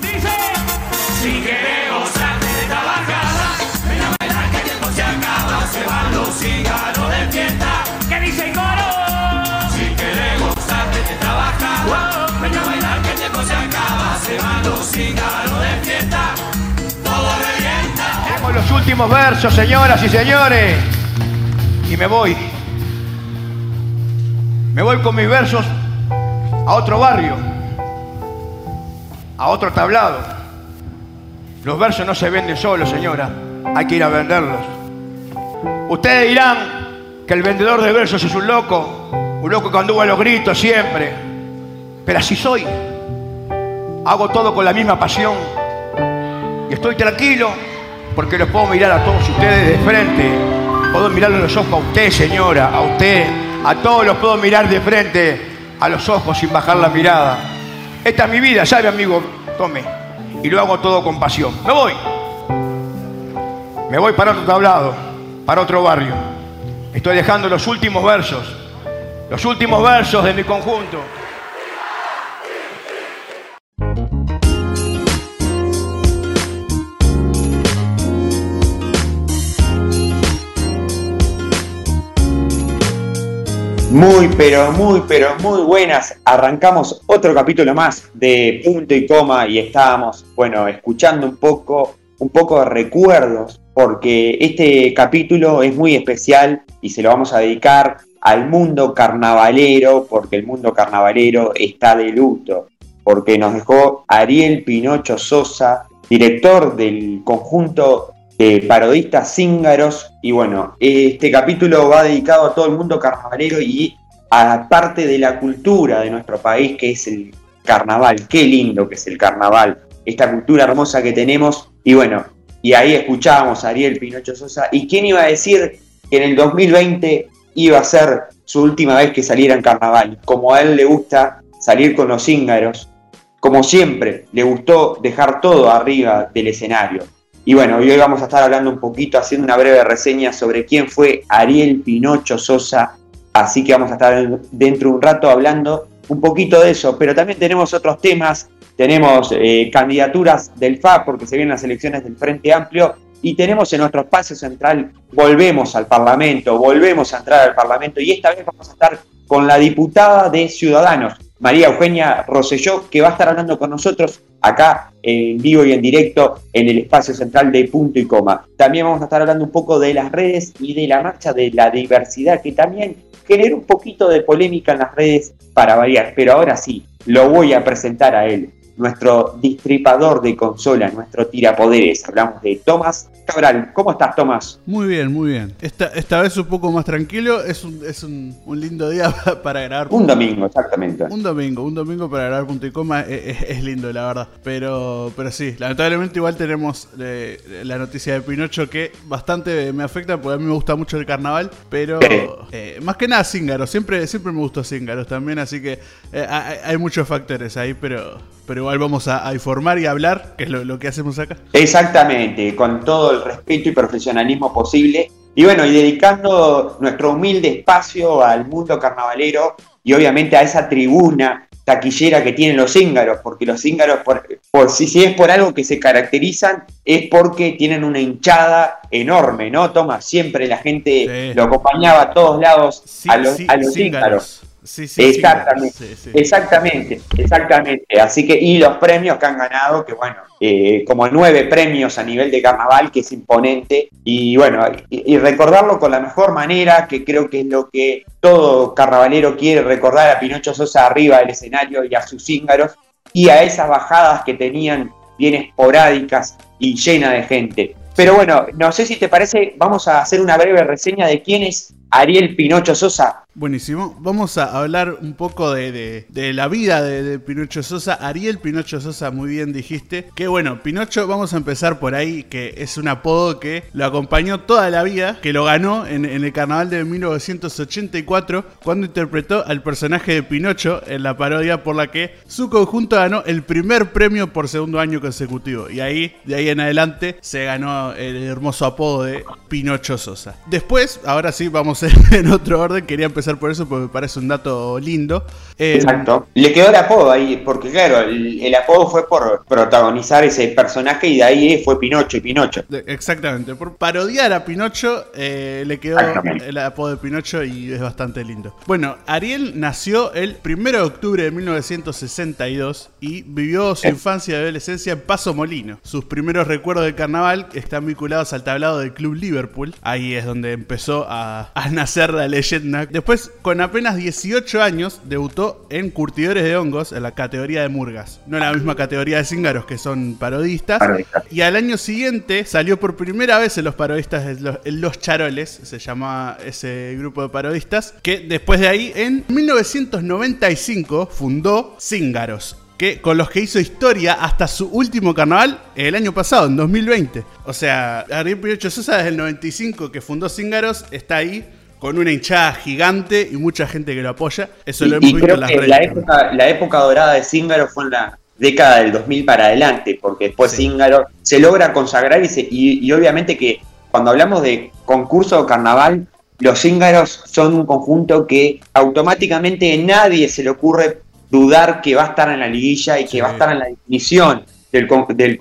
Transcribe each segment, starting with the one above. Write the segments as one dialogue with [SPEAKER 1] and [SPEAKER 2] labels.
[SPEAKER 1] Dice, si queremos antes de trabajar, ven a bailar que el tiempo se acaba, se van los cigarros de fiesta. ¿Qué dice el coro? Si queremos antes de trabajar, ven a bailar que el tiempo se acaba, se van los cigarros de fiesta. Todo revienta.
[SPEAKER 2] Tenemos los últimos versos, señoras y señores. Y me voy. Me voy con mis versos a otro barrio, a otro tablado. Los versos no se venden solos, señora. Hay que ir a venderlos. Ustedes dirán que el vendedor de versos es un loco, un loco que anduvo a los gritos siempre. Pero así soy. Hago todo con la misma pasión. Y estoy tranquilo porque los puedo mirar a todos ustedes de frente. Puedo mirarle los ojos a usted, señora, a usted. A todos los puedo mirar de frente, a los ojos sin bajar la mirada. Esta es mi vida, ¿sabe, amigo? Tome. Y lo hago todo con pasión. Me voy. Me voy para otro tablado, para otro barrio. Estoy dejando los últimos versos, los últimos versos de mi conjunto.
[SPEAKER 3] Muy, pero muy, pero muy buenas. Arrancamos otro capítulo más de Punto y Coma y estábamos, bueno, escuchando un poco, un poco de recuerdos, porque este capítulo es muy especial y se lo vamos a dedicar al mundo carnavalero, porque el mundo carnavalero está de luto, porque nos dejó Ariel Pinocho Sosa, director del conjunto eh, parodistas cíngaros. Y bueno, este capítulo va dedicado a todo el mundo carnavalero y a parte de la cultura de nuestro país, que es el carnaval. Qué lindo que es el carnaval, esta cultura hermosa que tenemos. Y bueno, y ahí escuchábamos a Ariel Pinocho Sosa. ¿Y quién iba a decir que en el 2020 iba a ser su última vez que saliera en carnaval? Como a él le gusta salir con los cíngaros, como siempre, le gustó dejar todo arriba del escenario y bueno, hoy vamos a estar hablando un poquito, haciendo una breve reseña sobre quién fue Ariel Pinocho Sosa. Así que vamos a estar dentro de un rato hablando un poquito de eso. Pero también tenemos otros temas. Tenemos eh, candidaturas del FA porque se vienen las elecciones del Frente Amplio. Y tenemos en nuestro espacio central, volvemos al Parlamento, volvemos a entrar al Parlamento. Y esta vez vamos a estar con la diputada de Ciudadanos, María Eugenia Rosselló, que va a estar hablando con nosotros acá en vivo y en directo en el espacio central de Punto y Coma. También vamos a estar hablando un poco de las redes y de la marcha de la diversidad, que también genera un poquito de polémica en las redes para variar. Pero ahora sí, lo voy a presentar a él nuestro distripador de consola, nuestro tirapoderes. Hablamos de Tomás Cabral. ¿Cómo estás, Tomás?
[SPEAKER 4] Muy bien, muy bien. Esta, esta vez un poco más tranquilo. Es un, es un, lindo día para grabar.
[SPEAKER 3] Un domingo, exactamente.
[SPEAKER 4] Un domingo, un domingo para grabar punto y coma es, lindo, la verdad. Pero, pero sí, lamentablemente igual tenemos eh, la noticia de Pinocho que bastante me afecta porque a mí me gusta mucho el carnaval. Pero eh, más que nada Cíngaro. Siempre, siempre me gustó Cíngaros también. Así que eh, hay, hay muchos factores ahí, pero pero igual vamos a, informar y hablar, que es lo, que hacemos acá.
[SPEAKER 3] Exactamente, con todo el respeto y profesionalismo posible. Y bueno, y dedicando nuestro humilde espacio al mundo carnavalero y obviamente a esa tribuna taquillera que tienen los cíngaros, porque los cíngaros, por, si, es por algo que se caracterizan, es porque tienen una hinchada enorme, ¿no? Toma, siempre la gente lo acompañaba a todos lados a los, a los cíngaros. Sí, sí, exactamente, exactamente, exactamente. Así que, y los premios que han ganado, que bueno, eh, como nueve premios a nivel de carnaval, que es imponente. Y bueno, y, recordarlo con la mejor manera, que creo que es lo que todo carnavalero quiere recordar a Pinocho Sosa arriba del escenario y a sus cíngaros, y a esas bajadas que tenían bien esporádicas y llenas de gente. Pero bueno, no sé si te parece, vamos a hacer una breve reseña de quién es Ariel Pinocho Sosa.
[SPEAKER 4] Buenísimo. Vamos a hablar un poco de, la vida de, Pinocho Sosa. Ariel Pinocho Sosa, muy bien dijiste. Que bueno, Pinocho, vamos a empezar por ahí, que es un apodo que lo acompañó toda la vida, que lo ganó en, el carnaval de 1984, cuando interpretó al personaje de Pinocho en la parodia por la que su conjunto ganó el primer premio por segundo año consecutivo. Y ahí, de ahí en adelante, se ganó el hermoso apodo de Pinocho Sosa. Después, ahora sí, vamos en otro orden, quería empezar por eso porque me parece un dato lindo. Eh,
[SPEAKER 3] Exacto. Le quedó el apodo ahí, porque claro, el, el apodo fue por protagonizar ese personaje y de ahí fue Pinocho y Pinocho.
[SPEAKER 4] de- exactamente, por parodiar a Pinocho eh, le quedó el apodo de Pinocho y es bastante lindo. Bueno, Ariel nació el 1 de octubre de 1962 y vivió su
[SPEAKER 3] Eh.
[SPEAKER 4] infancia y adolescencia en Paso Molino. Sus primeros recuerdos del carnaval están vinculados al tablado del Club Liverpool. Ahí es donde empezó a, a nacer la leyenda. Después, con apenas 18 años, debutó en Curtidores de Hongos en la categoría de Murgas. No en la misma categoría de Cíngaros, que son parodistas. Y al año siguiente salió por primera vez en los parodistas los, en Los Charoles, se llamaba ese grupo de parodistas, que después de ahí, en 1995, fundó Cíngaros. Que, con los que hizo historia hasta su último carnaval el año pasado, en 2020. O sea, Ariel Pinocho Sosa desde el 95 que fundó Cíngaros está ahí con una hinchada gigante y mucha gente que lo apoya. Eso
[SPEAKER 3] Y,
[SPEAKER 4] lo hemos
[SPEAKER 3] y
[SPEAKER 4] visto
[SPEAKER 3] creo
[SPEAKER 4] en las
[SPEAKER 3] que
[SPEAKER 4] redes.
[SPEAKER 3] la época, la época dorada de Zíngaro fue en la década del 2000 para adelante, porque después
[SPEAKER 4] Sí.
[SPEAKER 3] Se logra consagrar y, se- y- y obviamente que cuando hablamos de concurso o carnaval, los Zíngaros son un conjunto que automáticamente a nadie se le ocurre dudar que va a estar en la liguilla y que
[SPEAKER 4] Sí.
[SPEAKER 3] va a estar en la definición del, con- del,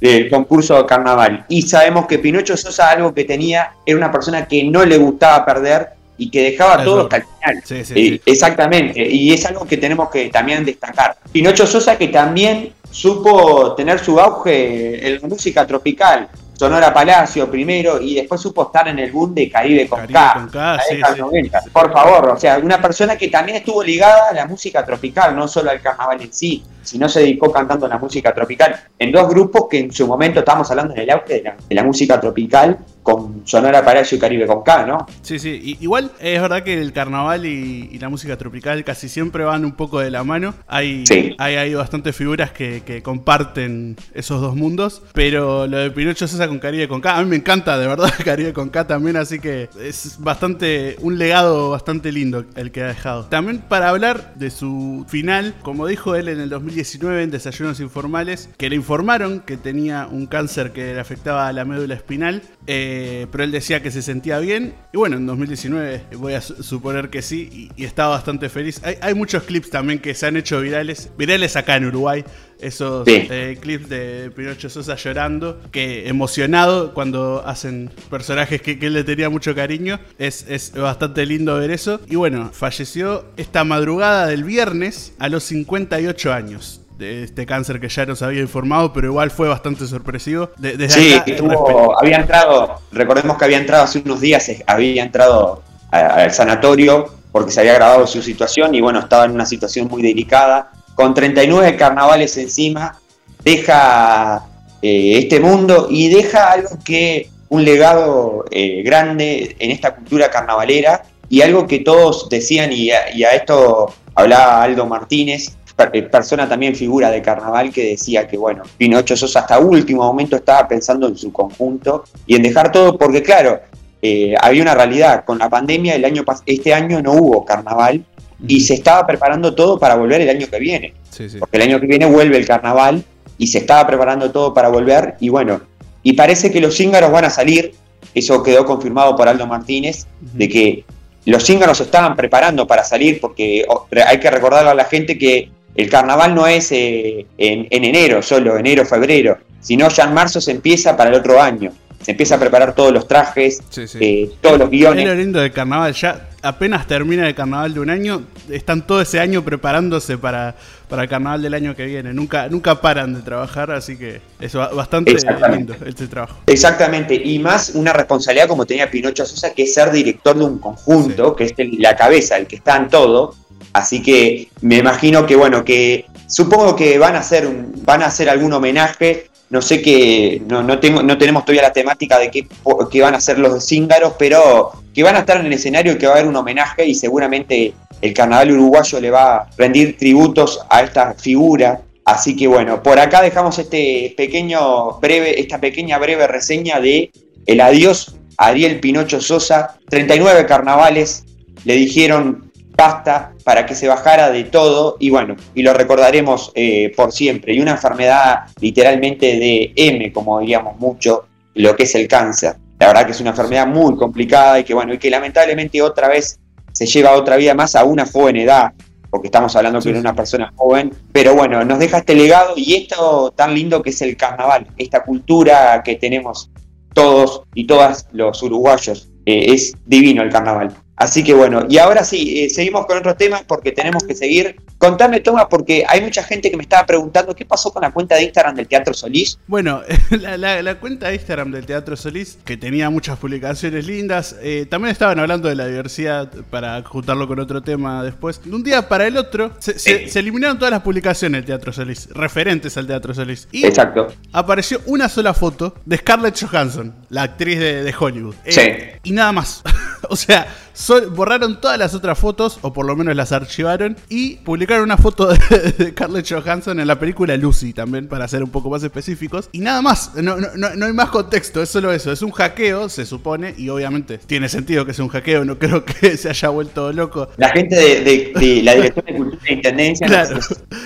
[SPEAKER 3] del concurso de carnaval. Y sabemos que Pinocho Sosa algo que tenía era una persona que no le gustaba perder y que dejaba todo hasta el final.
[SPEAKER 4] Sí, sí,
[SPEAKER 3] Eh,
[SPEAKER 4] sí.
[SPEAKER 3] Exactamente, y es algo que tenemos que también destacar. Pinocho Sosa que también supo tener su auge en la música tropical. Sonora Palacio primero y después supo estar en el boom de Caribe con
[SPEAKER 4] Caribe
[SPEAKER 3] K.
[SPEAKER 4] con K,
[SPEAKER 3] la
[SPEAKER 4] sí,
[SPEAKER 3] década
[SPEAKER 4] sí.
[SPEAKER 3] del 90. Por favor, o sea, una persona que también estuvo ligada a la música tropical, no solo al carnaval en sí, sino se dedicó cantando la música tropical en dos grupos que en su momento estábamos hablando en el auge de la, de la música tropical con Sonora Palacio y Caribe con K, ¿no?
[SPEAKER 4] Sí, sí. Y- igual es verdad que el carnaval y, y la música tropical casi siempre van un poco de la mano. Hay,
[SPEAKER 3] Sí.
[SPEAKER 4] hay, hay bastantes figuras que, que comparten esos dos mundos. Pero lo de Pinocho Sosa con Caribe con K, a mí me encanta de verdad Caribe con K también. Así que es bastante, un legado bastante lindo el que ha dejado. También para hablar de su final, como dijo él en el 2019 en Desayunos Informales, que le informaron que tenía un cáncer que le afectaba a la médula espinal. eh, pero él decía que se sentía bien. Y bueno, en 2019 voy a su- suponer que sí. Y, y estaba bastante feliz. Hay, hay muchos clips también que se han hecho virales. Virales acá en Uruguay. Esos
[SPEAKER 3] Sí.
[SPEAKER 4] eh, clips de Pinocho Sosa llorando. Que emocionado cuando hacen personajes que, que él le tenía mucho cariño. Es, es bastante lindo ver eso. Y bueno, falleció esta madrugada del viernes a los 58 años. De este cáncer que ya nos había informado, pero igual fue bastante sorpresivo. De- desde
[SPEAKER 3] Sí,
[SPEAKER 4] acá,
[SPEAKER 3] tuvo- había entrado, recordemos que había entrado hace unos días, había entrado al sanatorio porque se había agravado su situación y bueno, estaba en una situación muy delicada. Con 39 carnavales encima, deja eh, este mundo y deja algo que, un legado eh, grande en esta cultura carnavalera y algo que todos decían, y a, y a esto hablaba Aldo Martínez, persona también figura de carnaval que decía que bueno, Pinocho Sosa hasta último momento estaba pensando en su conjunto y en dejar todo, porque claro, eh, había una realidad, con la pandemia el año este año no hubo carnaval y se estaba preparando todo para volver el año que viene,
[SPEAKER 4] Sí, sí.
[SPEAKER 3] porque el año que viene vuelve el carnaval y se estaba preparando todo para volver y bueno, y parece que los cíngaros van a salir, eso quedó confirmado por Aldo Martínez, de que los cíngaros se estaban preparando para salir, porque hay que recordarle a la gente que el carnaval no es eh, en, en enero solo, enero, febrero, sino ya en marzo se empieza para el otro año. Se empieza a preparar todos los trajes,
[SPEAKER 4] Sí, sí.
[SPEAKER 3] eh, todos los
[SPEAKER 4] Es lo
[SPEAKER 3] guiones.
[SPEAKER 4] lindo del carnaval, ya apenas termina el carnaval de un año, están todo ese año preparándose para, para el carnaval del año que viene. Nunca, nunca paran de trabajar, así que es ba- bastante lindo este trabajo.
[SPEAKER 3] Exactamente, y más una responsabilidad como tenía Pinocho Sosa, que es ser director de un conjunto, que es el- la cabeza, el que está en todo. Así que me imagino que, bueno, que supongo que van a hacer, un- van a hacer algún homenaje. No sé que no, no, no tenemos todavía la temática de qué, van a hacer los cíngaros, pero que van a estar en el escenario y que va a haber un homenaje y seguramente el carnaval uruguayo le va a rendir tributos a esta figura. Así que bueno, por acá dejamos este pequeño breve, esta pequeña breve reseña de el adiós Ariel Pinocho Sosa. 39 carnavales le dijeron basta para que se bajara de todo y bueno, y lo recordaremos eh, por siempre. Y una enfermedad literalmente de M, como diríamos mucho, lo que es el cáncer. La verdad que es una enfermedad muy complicada y que bueno, y que lamentablemente otra vez se lleva otra vida más a una joven edad, porque estamos hablando que era una persona joven, pero bueno, nos deja este legado y esto tan lindo que es el carnaval, esta cultura que tenemos todos y todas los uruguayos. Eh, es divino el carnaval. Así que bueno, y ahora sí, eh, seguimos con otros temas porque tenemos que seguir. Contame, Toma, porque hay mucha gente que me estaba preguntando qué pasó con la cuenta de Instagram del Teatro Solís.
[SPEAKER 4] Bueno, la, cuenta de Instagram del Teatro Solís, que tenía muchas publicaciones lindas, eh, también estaban hablando de la diversidad, para juntarlo con otro tema después. De un día para el otro, se, eliminaron todas las publicaciones del Teatro Solís, referentes al Teatro Solís. Y
[SPEAKER 3] Exacto.
[SPEAKER 4] apareció una sola foto de Scarlett Johansson, la actriz de, Hollywood.
[SPEAKER 3] sí.
[SPEAKER 4] Y nada más. o sea, borraron todas las otras fotos, o por lo menos las archivaron, y publicaron una foto de, Scarlett Johansson en la película Lucy también, para ser un poco más específicos. Y nada más, no, no, hay más contexto, es solo eso. Es un hackeo, se supone, y obviamente tiene sentido que sea un hackeo, no creo que se haya vuelto loco.
[SPEAKER 3] La gente de, la Dirección de Cultura e Intendencia
[SPEAKER 4] claro.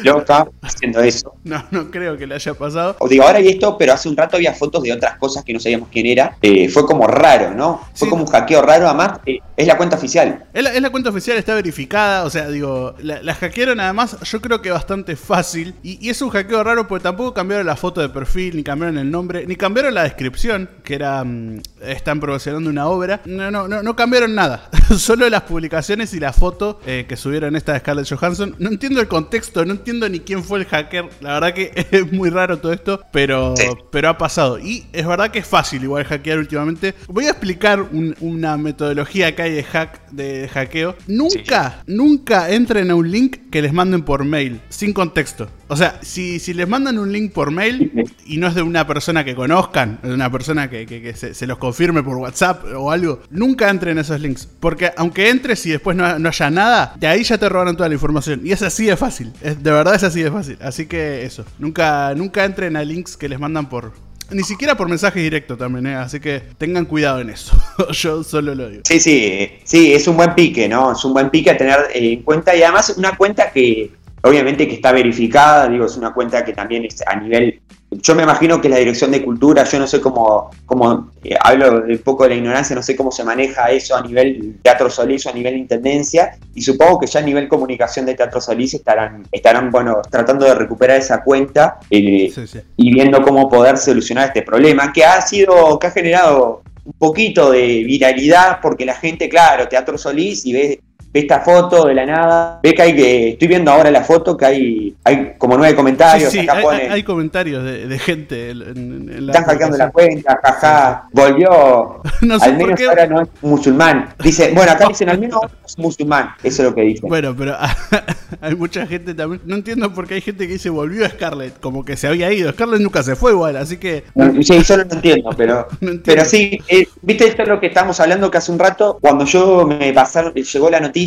[SPEAKER 3] loca haciendo eso.
[SPEAKER 4] No, no creo que le haya pasado.
[SPEAKER 3] O digo, ahora hay esto, pero hace un rato había fotos de otras cosas que no sabíamos quién era. Eh, fue como raro, ¿no? Fue como un hackeo raro, además, eh, es la cuenta oficial.
[SPEAKER 4] Es la, cuenta oficial, está verificada. O sea, digo, la, hackearon además, yo creo que bastante fácil. Y, es un hackeo raro porque tampoco cambiaron la foto de perfil, ni cambiaron el nombre, ni cambiaron la descripción, que era. Mm, están promocionando una obra. No, no, no, no cambiaron nada. Solo las publicaciones y la foto eh, que subieron esta de Scarlett Johansson. No entiendo el contexto, no entiendo ni quién fue el hacker. La verdad que es muy raro todo esto, pero, pero ha pasado. Y es verdad que es fácil igual hackear últimamente. Voy a explicar una metodología que hay de hack de hackeo, nunca, nunca entren a un link que les manden por mail, sin contexto. O sea, si, si les mandan un link por mail y no es de una persona que conozcan, de una persona que, se, los confirme por WhatsApp o algo, nunca entren a esos links. Porque aunque entres y después no, haya nada, de ahí ya te robaron toda la información. Y es así de fácil. Es, de verdad es así de fácil. Así que eso. Nunca, nunca entren a links que les mandan por, ni siquiera por mensaje directo también, ¿eh? así que tengan cuidado en eso. Yo solo lo digo.
[SPEAKER 3] Sí, sí, sí, es un buen pique, ¿no? Es un buen pique a tener en cuenta y además una cuenta que obviamente que está verificada, digo, es una cuenta que también es a nivel yo me imagino que la dirección de cultura, yo no sé cómo, cómo eh, hablo un poco de la ignorancia, no sé cómo se maneja eso a nivel Teatro Solís o a nivel Intendencia, y supongo que ya a nivel comunicación de Teatro Solís estarán, estarán bueno, tratando de recuperar esa cuenta eh, y viendo cómo poder solucionar este problema, que ha sido, que ha generado un poquito de viralidad, porque la gente, claro, Teatro Solís y ve ve esta foto de la nada, ve que hay que, estoy viendo ahora la foto que hay, hay como nueve comentarios,
[SPEAKER 4] sí, hay, comentarios de, gente en,
[SPEAKER 3] la Están hackeando la cuenta, jaja, volvió, al menos ahora no es musulmán. Dice, bueno, acá dicen al menos es musulmán, eso es lo que dicen.
[SPEAKER 4] Bueno, pero hay mucha gente también, no entiendo por qué hay gente que dice volvió a Scarlett, como que se había ido, Scarlett nunca se fue igual, así que...
[SPEAKER 3] Sí, yo no entiendo, pero, pero sí, eh, viste esto es lo que estamos hablando que hace un rato, cuando yo me pasaron, llegó la noticia,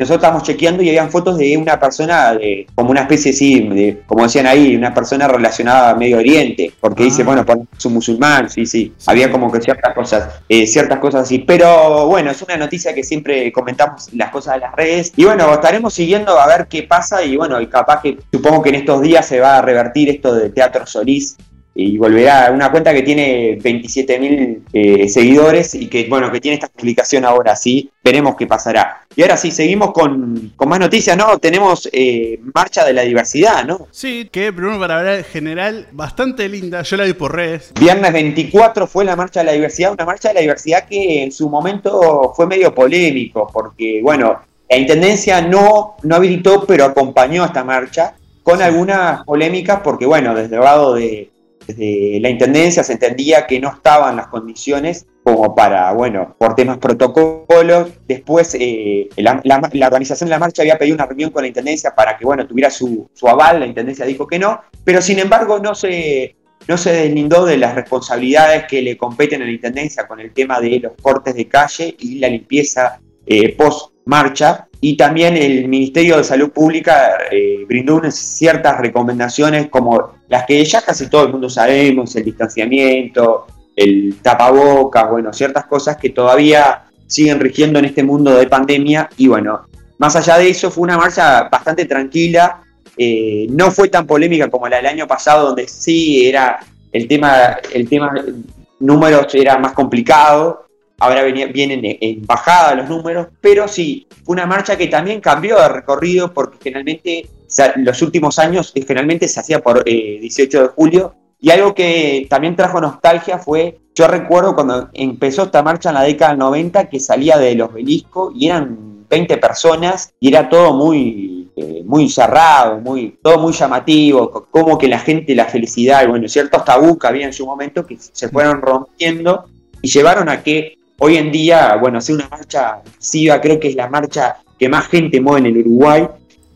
[SPEAKER 3] nosotros estábamos chequeando y habían fotos de una persona, de, como una especie, sí, de, como decían ahí, una persona relacionada a Medio Oriente, porque dice, ah. bueno, es un musulmán, sí, sí, había como que ciertas cosas, eh, ciertas cosas así, pero bueno, es una noticia que siempre comentamos las cosas de las redes, y bueno, estaremos siguiendo a ver qué pasa, y bueno, y capaz que supongo que en estos días se va a revertir esto de Teatro Solís, y volverá a una cuenta que tiene 27 mil eh, seguidores y que bueno que tiene esta publicación ahora sí veremos qué pasará. Y ahora sí seguimos con, más noticias no tenemos eh, marcha de la diversidad no
[SPEAKER 4] sí que Bruno para hablar general bastante linda yo la vi por redes.
[SPEAKER 3] Viernes 24 fue la marcha de la diversidad una marcha de la diversidad que en su momento fue medio polémico porque bueno la intendencia no no habilitó pero acompañó esta marcha con algunas polémicas porque bueno desde el lado de desde la Intendencia se entendía que no estaban las condiciones como para, bueno, por temas protocolos. Después eh, la, organización de la marcha había pedido una reunión con la Intendencia para que, bueno, tuviera su, aval, la Intendencia dijo que no, pero sin embargo no se, no se deslindó de las responsabilidades que le competen a la Intendencia con el tema de los cortes de calle y la limpieza eh, post marcha y también el Ministerio de Salud Pública eh, brindó ciertas recomendaciones como las que ya casi todo el mundo sabemos, el distanciamiento, el tapabocas, bueno, ciertas cosas que todavía siguen rigiendo en este mundo de pandemia. Y bueno, más allá de eso fue una marcha bastante tranquila, eh, no fue tan polémica como la del año pasado donde sí era el tema, el tema números era más complicado, ahora vienen en, bajada los números, pero sí, fue una marcha que también cambió de recorrido porque generalmente, los últimos años, eh, generalmente se hacía por eh, 18 de julio, y algo que también trajo nostalgia fue, yo recuerdo cuando empezó esta marcha en la década del 90, que salía de los beliscos y eran 20 personas y era todo muy, eh, muy cerrado, muy, todo muy llamativo, co- como que la gente, la felicidad, bueno, ciertos tabú que había en su momento que se fueron rompiendo y llevaron a que hoy en día, bueno, hacer una marcha masiva, creo que es la marcha que más gente mueve en el Uruguay,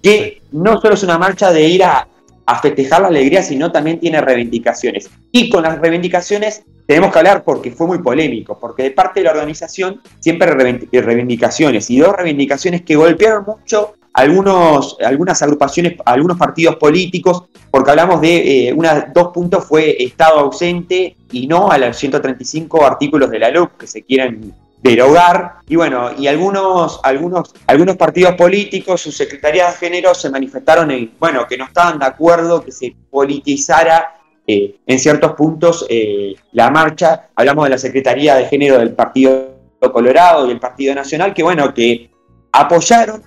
[SPEAKER 3] que no solo es una marcha de ir a, a festejar la alegría, sino también tiene reivindicaciones. Y con las reivindicaciones tenemos que hablar porque fue muy polémico, porque de parte de la organización siempre reivindicaciones, y dos reivindicaciones que golpearon mucho algunos, algunas agrupaciones, algunos partidos políticos, porque hablamos de eh, una, dos puntos fue Estado ausente y no a los 135 artículos de la LUC que se quieren derogar. Y bueno, y algunos, algunos, algunos partidos políticos, sus secretarías de género se manifestaron en, bueno, que no estaban de acuerdo que se politizara eh, en ciertos puntos eh, la marcha. Hablamos de la Secretaría de Género del Partido Colorado y el Partido Nacional, que bueno, que apoyaron,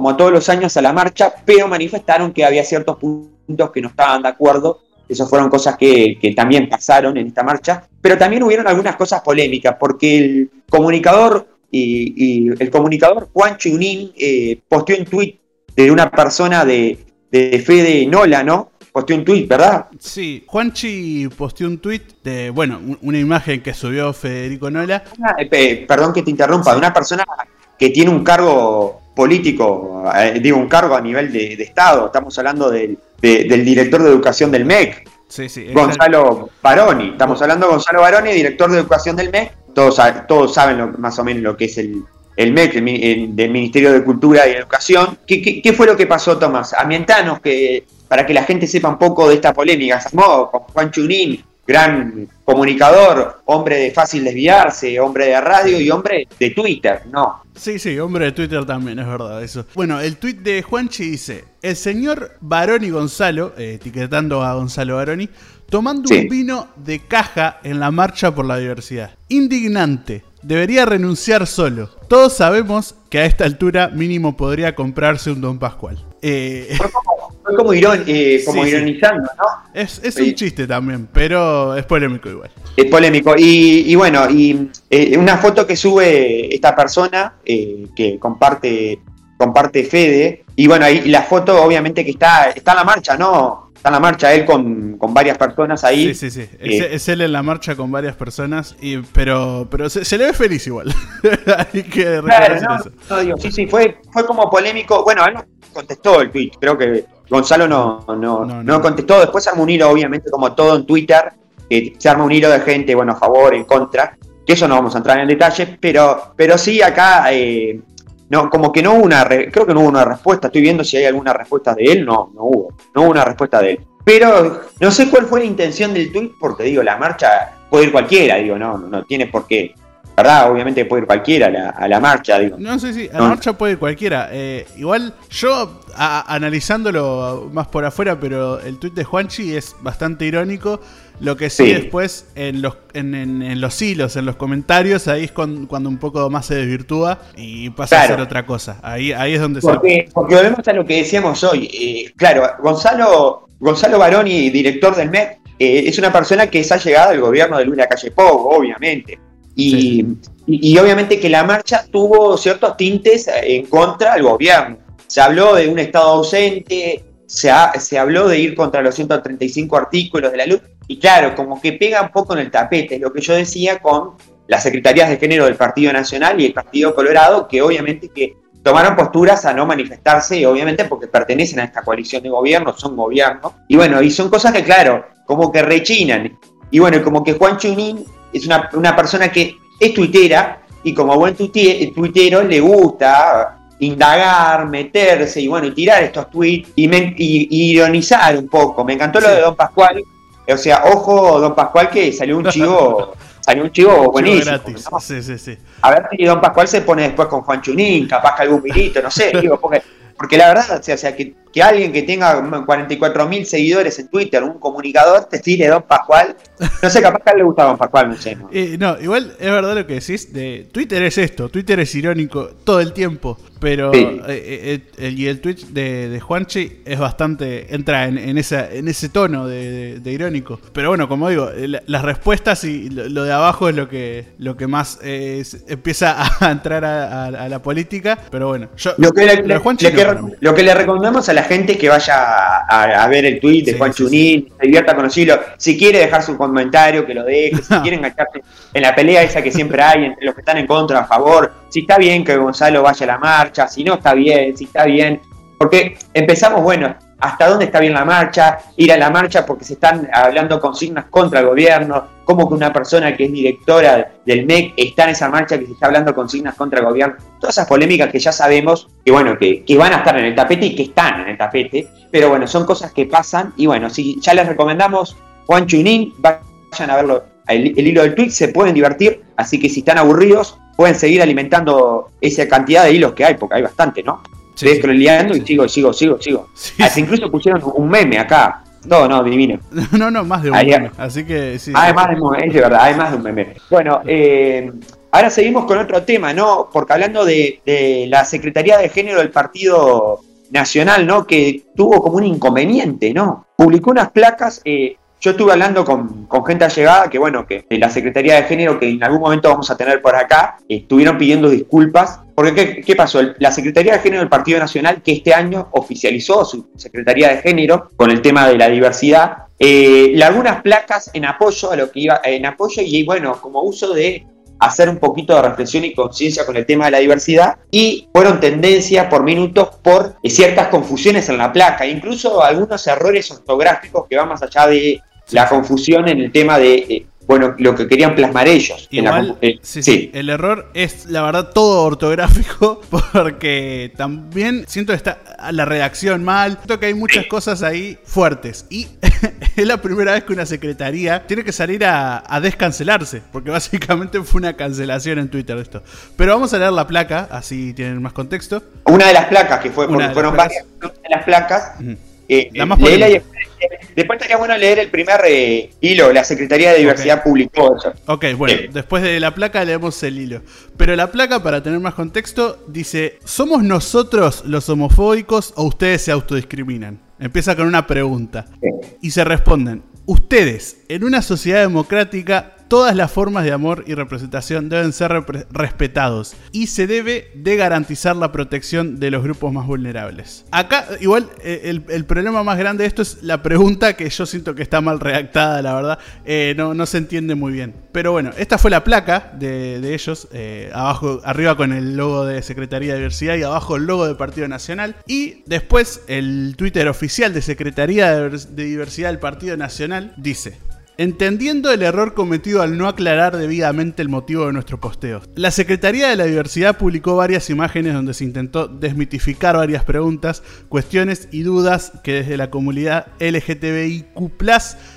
[SPEAKER 3] como todos los años, a la marcha, pero manifestaron que había ciertos puntos que no estaban de acuerdo. Esas fueron cosas que, que también pasaron en esta marcha, pero también hubieron algunas cosas polémicas, porque el comunicador y, y el comunicador Juan Chunin eh, posteó un tuit de una persona de, de Fede Nola, ¿no? Posteó un tuit, ¿verdad?
[SPEAKER 4] Sí, Juanchi posteó un tweet de, bueno, un- una imagen que subió Federico Nola.
[SPEAKER 3] Una- eh, pe- perdón que te interrumpa, de una persona que tiene un cargo político, eh, digo, un cargo a nivel de, de Estado. Estamos hablando del, de- del director de educación del MEC,
[SPEAKER 4] Sí, sí. exacto.
[SPEAKER 3] Gonzalo Baroni. Estamos hablando de Gonzalo Baroni, director de educación del MEC. Todos, todos saben lo- más o menos lo que es el, el MEC, el, del Ministerio de Cultura y Educación. ¿Qué, qué, qué fue lo que pasó, Tomás? Ambientanos, que, para que la gente sepa un poco de esta polémica. Se armó con Juan Chunín, gran comunicador, hombre de fácil desviarse, hombre de radio y hombre de Twitter, ¿no?
[SPEAKER 4] Sí, sí, hombre de Twitter también, es verdad eso. Bueno, el tweet de Juanchi dice: El señor Baroni Gonzalo, eh, etiquetando a Gonzalo Baroni, tomando
[SPEAKER 3] Sí.
[SPEAKER 4] un vino de caja en la marcha por la diversidad. Indignante. Debería renunciar solo. Todos sabemos que a esta altura mínimo podría comprarse un Don Pascual. Eh,
[SPEAKER 3] Fue como, fue como, eh, como
[SPEAKER 4] Sí, sí.
[SPEAKER 3] ironizando, ¿no?
[SPEAKER 4] es es
[SPEAKER 3] Sí.
[SPEAKER 4] un chiste también, pero es polémico igual.
[SPEAKER 3] Es polémico. Y, y bueno, y eh, una foto que sube esta persona eh, que comparte, comparte Fede. Y bueno, ahí la foto obviamente que está, está en la marcha, ¿no? Está en la marcha él con, con varias personas ahí.
[SPEAKER 4] Sí, sí, sí.
[SPEAKER 3] Eh,
[SPEAKER 4] Es, es él en la marcha con varias personas, y, pero, pero se, se le ve feliz igual. Hay que
[SPEAKER 3] Claro, no,
[SPEAKER 4] eso.
[SPEAKER 3] no, digo, sí, sí, fue, fue como polémico. Bueno, él no contestó el tweet, creo que Gonzalo no, no,
[SPEAKER 4] No,
[SPEAKER 3] no,
[SPEAKER 4] no.
[SPEAKER 3] contestó. Después armó un hilo, obviamente, como todo en Twitter, que se arma un hilo de gente, bueno, a favor, en contra, que eso no vamos a entrar en detalle, pero, pero sí acá, eh, no, como que no hubo una, re- creo que no hubo una respuesta, estoy viendo si hay alguna respuesta de él, no, no hubo, no hubo una respuesta de él. Pero no sé cuál fue la intención del tweet, porque digo, la marcha puede ir cualquiera, digo, no, no, no tiene por qué. ¿Verdad? Obviamente puede ir cualquiera a la, a la marcha, digo.
[SPEAKER 4] No sé si a
[SPEAKER 3] No.
[SPEAKER 4] la marcha puede ir cualquiera. Eh, igual yo, a- analizándolo más por afuera, pero el tweet de Juanchi es bastante irónico. Lo que sí,
[SPEAKER 3] Sí.
[SPEAKER 4] después en los, en, en- en los hilos, en los comentarios, ahí es con- cuando un poco más se desvirtúa y pasa a ser otra cosa. Ahí, ahí es donde se...
[SPEAKER 3] Porque, porque volvemos a lo que decíamos hoy. Eh, claro, Gonzalo, Gonzalo Baroni, director del MEC, eh, es una persona que es allegada al gobierno de Luis Lacalle Pou, obviamente. Y,
[SPEAKER 4] Sí.
[SPEAKER 3] y- y obviamente que la marcha tuvo ciertos tintes en contra del gobierno. Se habló de un Estado ausente, se, ha- se habló de ir contra los 135 artículos de la luz. Y claro, como que pega un poco en el tapete, lo que yo decía con las secretarías de género del Partido Nacional y el Partido Colorado, que obviamente que tomaron posturas a no manifestarse, obviamente porque pertenecen a esta coalición de gobierno, son gobierno. Y bueno, y son cosas que, claro, como que rechinan. Y bueno, como que Juan Chunín es una, una persona que es tuitera y como buen tuite- tuitero le gusta indagar, meterse y bueno, tirar estos tweets y, men- y- y ironizar un poco. Me encantó lo de Don Pascual. O sea, ojo, Don Pascual, que salió un chivo, salió un chivo
[SPEAKER 4] Chivo
[SPEAKER 3] buenísimo.
[SPEAKER 4] gratis.
[SPEAKER 3] ¿no?
[SPEAKER 4] Sí, sí, sí.
[SPEAKER 3] A ver si Don Pascual se pone después con Juan Chunín, capaz que algún vinito, no sé, digo, porque, porque la verdad, o sea, o sea, que que alguien que tenga 44 mil seguidores en Twitter, un comunicador, te tire Don Pascual. No sé, capaz que a él le gusta Don Pascual, no.
[SPEAKER 4] Eh, no, igual es verdad lo que decís. De Twitter es esto, Twitter es irónico todo el tiempo. Pero
[SPEAKER 3] Sí.
[SPEAKER 4] eh, eh, el- y el tweet de, de Juanchi es bastante. entra en, en esa, en ese tono de, de- de irónico. Pero bueno, como digo, la- las respuestas y lo, lo de abajo es lo que, lo que más es- empieza a entrar a, a- a la política. Pero bueno, yo.
[SPEAKER 3] Lo que, le,
[SPEAKER 4] lo de Juanchi
[SPEAKER 3] le-
[SPEAKER 4] no,
[SPEAKER 3] que- lo que le recomendamos a la gente que vaya a, a ver el tweet de
[SPEAKER 4] Sí,
[SPEAKER 3] Juan
[SPEAKER 4] sí,
[SPEAKER 3] Chunín, se divierta con los hilos. Si quiere dejar su comentario, que lo deje. Si quiere engancharse en la pelea esa que siempre hay entre los que están en contra, a favor. Si está bien que Gonzalo vaya a la marcha, si no está bien, si está bien. Porque empezamos, bueno, hasta dónde está bien la marcha, ir a la marcha porque se están hablando consignas contra el gobierno, como que una persona que es directora del MEC está en esa marcha que se está hablando consignas contra el gobierno. Todas esas polémicas que ya sabemos que, bueno, que, que van a estar en el tapete y que están en el tapete, pero bueno, son cosas que pasan y bueno, si ya les recomendamos Juan Chunin, vayan a verlo. El, el hilo del tweet se pueden divertir, así que si están aburridos, pueden seguir alimentando esa cantidad de hilos que hay, porque hay bastante, ¿no?
[SPEAKER 4] Sí,
[SPEAKER 3] Estoy
[SPEAKER 4] sí.
[SPEAKER 3] y sigo, sigo, sigo, sigo. Hasta incluso pusieron un meme acá. No, no, divino.
[SPEAKER 4] No, no, más de un
[SPEAKER 3] Ahí-
[SPEAKER 4] meme. Así que sí.
[SPEAKER 3] Además de un meme, es de verdad, además de un meme. Bueno, eh, ahora seguimos con otro tema, ¿no? Porque hablando de, de la Secretaría de Género del Partido Nacional, ¿no? Que tuvo como un inconveniente, ¿no? Publicó unas placas. eh, yo estuve hablando con, con gente allegada que, bueno, que de la Secretaría de Género, que en algún momento vamos a tener por acá, estuvieron pidiendo disculpas. Porque, ¿qué, pasó? La Secretaría de Género del Partido Nacional, que este año oficializó su Secretaría de Género con el tema de la diversidad, eh, largó unas placas en apoyo a lo que iba, en apoyo y, bueno, como uso de hacer un poquito de reflexión y conciencia con el tema de la diversidad y fueron tendencia por minutos por eh, ciertas confusiones en la placa, incluso algunos errores ortográficos que van más allá de la confusión en el tema de, eh, bueno, lo que querían plasmar ellos. en la eh,
[SPEAKER 4] sí, sí, el error es la verdad todo ortográfico porque también siento que está la redacción mal, siento que hay muchas cosas ahí fuertes y es la primera vez que una secretaría tiene que salir a, a descancelarse porque básicamente fue una cancelación en Twitter esto. Pero vamos a leer la placa, así tienen más contexto.
[SPEAKER 3] Una de las placas, que fue,
[SPEAKER 4] Una de
[SPEAKER 3] porque
[SPEAKER 4] las
[SPEAKER 3] fueron
[SPEAKER 4] placas.
[SPEAKER 3] varias las placas. Eh,
[SPEAKER 4] La más
[SPEAKER 3] léela y-
[SPEAKER 4] polémica.
[SPEAKER 3] después estaría bueno leer el primer eh, hilo, la Secretaría de Diversidad publicó eso.
[SPEAKER 4] Ok, bueno, después de la placa leemos el hilo. Pero la placa, para tener más contexto, dice, ¿somos nosotros los homofóbicos o ustedes se autodiscriminan? Empieza con una pregunta. Y se responden, ustedes, en una sociedad democrática, todas las formas de amor y representación deben ser repre- respetados y se debe de garantizar la protección de los grupos más vulnerables. Acá, igual, eh, el, problema más grande de esto es la pregunta que yo siento que está mal redactada, la verdad. Eh, no, no se entiende muy bien. Pero bueno, esta fue la placa de, de ellos. eh, abajo, arriba con el logo de Secretaría de Diversidad y abajo el logo del Partido Nacional. Y después el Twitter oficial de Secretaría de de Diversidad del Partido Nacional dice. Entendiendo el error cometido al no aclarar debidamente el motivo de nuestro posteo. La Secretaría de la Diversidad publicó varias imágenes donde se intentó desmitificar varias preguntas, cuestiones y dudas que desde la comunidad LGTBIQ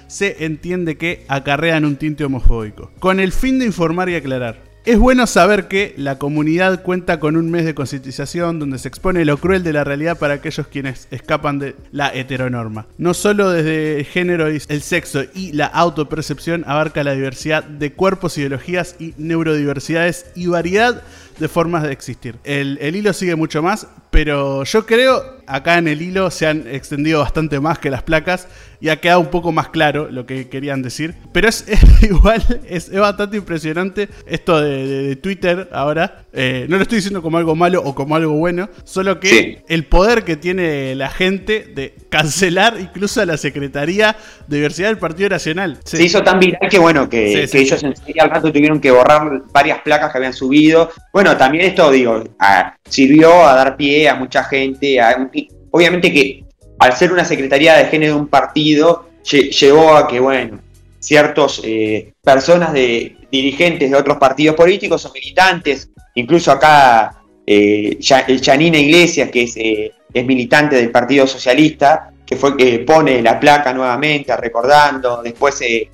[SPEAKER 4] se entiende que acarrean un tinte homofóbico. Con el fin de informar y aclarar. Es bueno saber que la comunidad cuenta con un mes de concientización donde se expone lo cruel de la realidad para aquellos quienes escapan de la heteronorma. No solo desde el género, y el sexo y la autopercepción abarca la diversidad de cuerpos, ideologías y neurodiversidades y variedad de formas de existir. El, el hilo sigue mucho más, pero yo creo acá en el hilo se han extendido bastante más que las placas y ha quedado un poco más claro lo que querían decir. Pero es, es igual, es, es bastante impresionante esto de, de- de Twitter ahora. Eh, no lo estoy diciendo como algo malo o como algo bueno, solo que
[SPEAKER 3] Sí.
[SPEAKER 4] el poder que tiene la gente de cancelar incluso a la Secretaría de Diversidad del Partido Nacional. Sí.
[SPEAKER 3] Se hizo tan viral que bueno, que,
[SPEAKER 4] Sí,
[SPEAKER 3] que ellos enseguida al rato tuvieron que borrar varias placas que habían subido. Bueno, también esto, digo, a- sirvió a dar pie a mucha gente. a obviamente que al ser una secretaría de género de un partido, lle- llevó a que, bueno, ciertos eh, personas de dirigentes de otros partidos políticos o militantes, incluso acá eh, Iglesias, que es, eh, es militante del Partido Socialista, que fue que pone la placa nuevamente, recordando, después eh,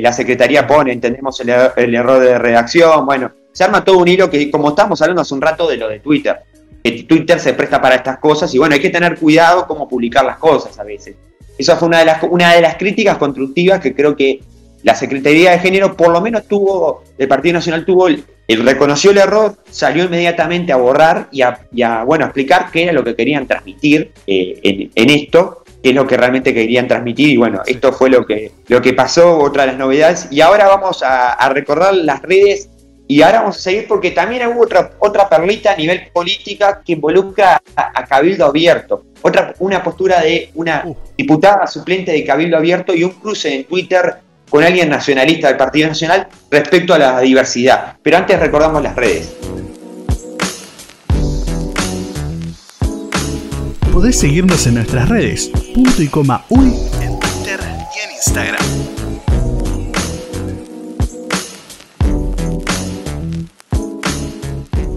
[SPEAKER 3] la Secretaría pone, entendemos el, er- el error de redacción, bueno, se arma todo un hilo que, como estábamos hablando hace un rato de lo de Twitter, Twitter se presta para estas cosas y bueno, hay que tener cuidado cómo publicar las cosas a veces. Esa fue una de las, una de las críticas constructivas que creo que la Secretaría de Género por lo menos tuvo, el Partido Nacional tuvo, el, reconoció el error, salió inmediatamente a borrar y a, bueno, explicar qué era lo que querían transmitir eh, en, esto, qué es lo que realmente querían transmitir y bueno, esto fue lo que, lo que pasó, otra de las novedades. Y ahora vamos a, recordar las redes y ahora vamos a seguir porque también hubo otra, otra perlita a nivel política que involucra a, Cabildo Abierto. Otra, una postura de una diputada suplente de Cabildo Abierto y un cruce en Twitter con alguien nacionalista del Partido Nacional respecto a la diversidad. Pero antes recordamos las redes.
[SPEAKER 4] Podés seguirnos en nuestras redes, punto y coma uy, en Twitter y en Instagram.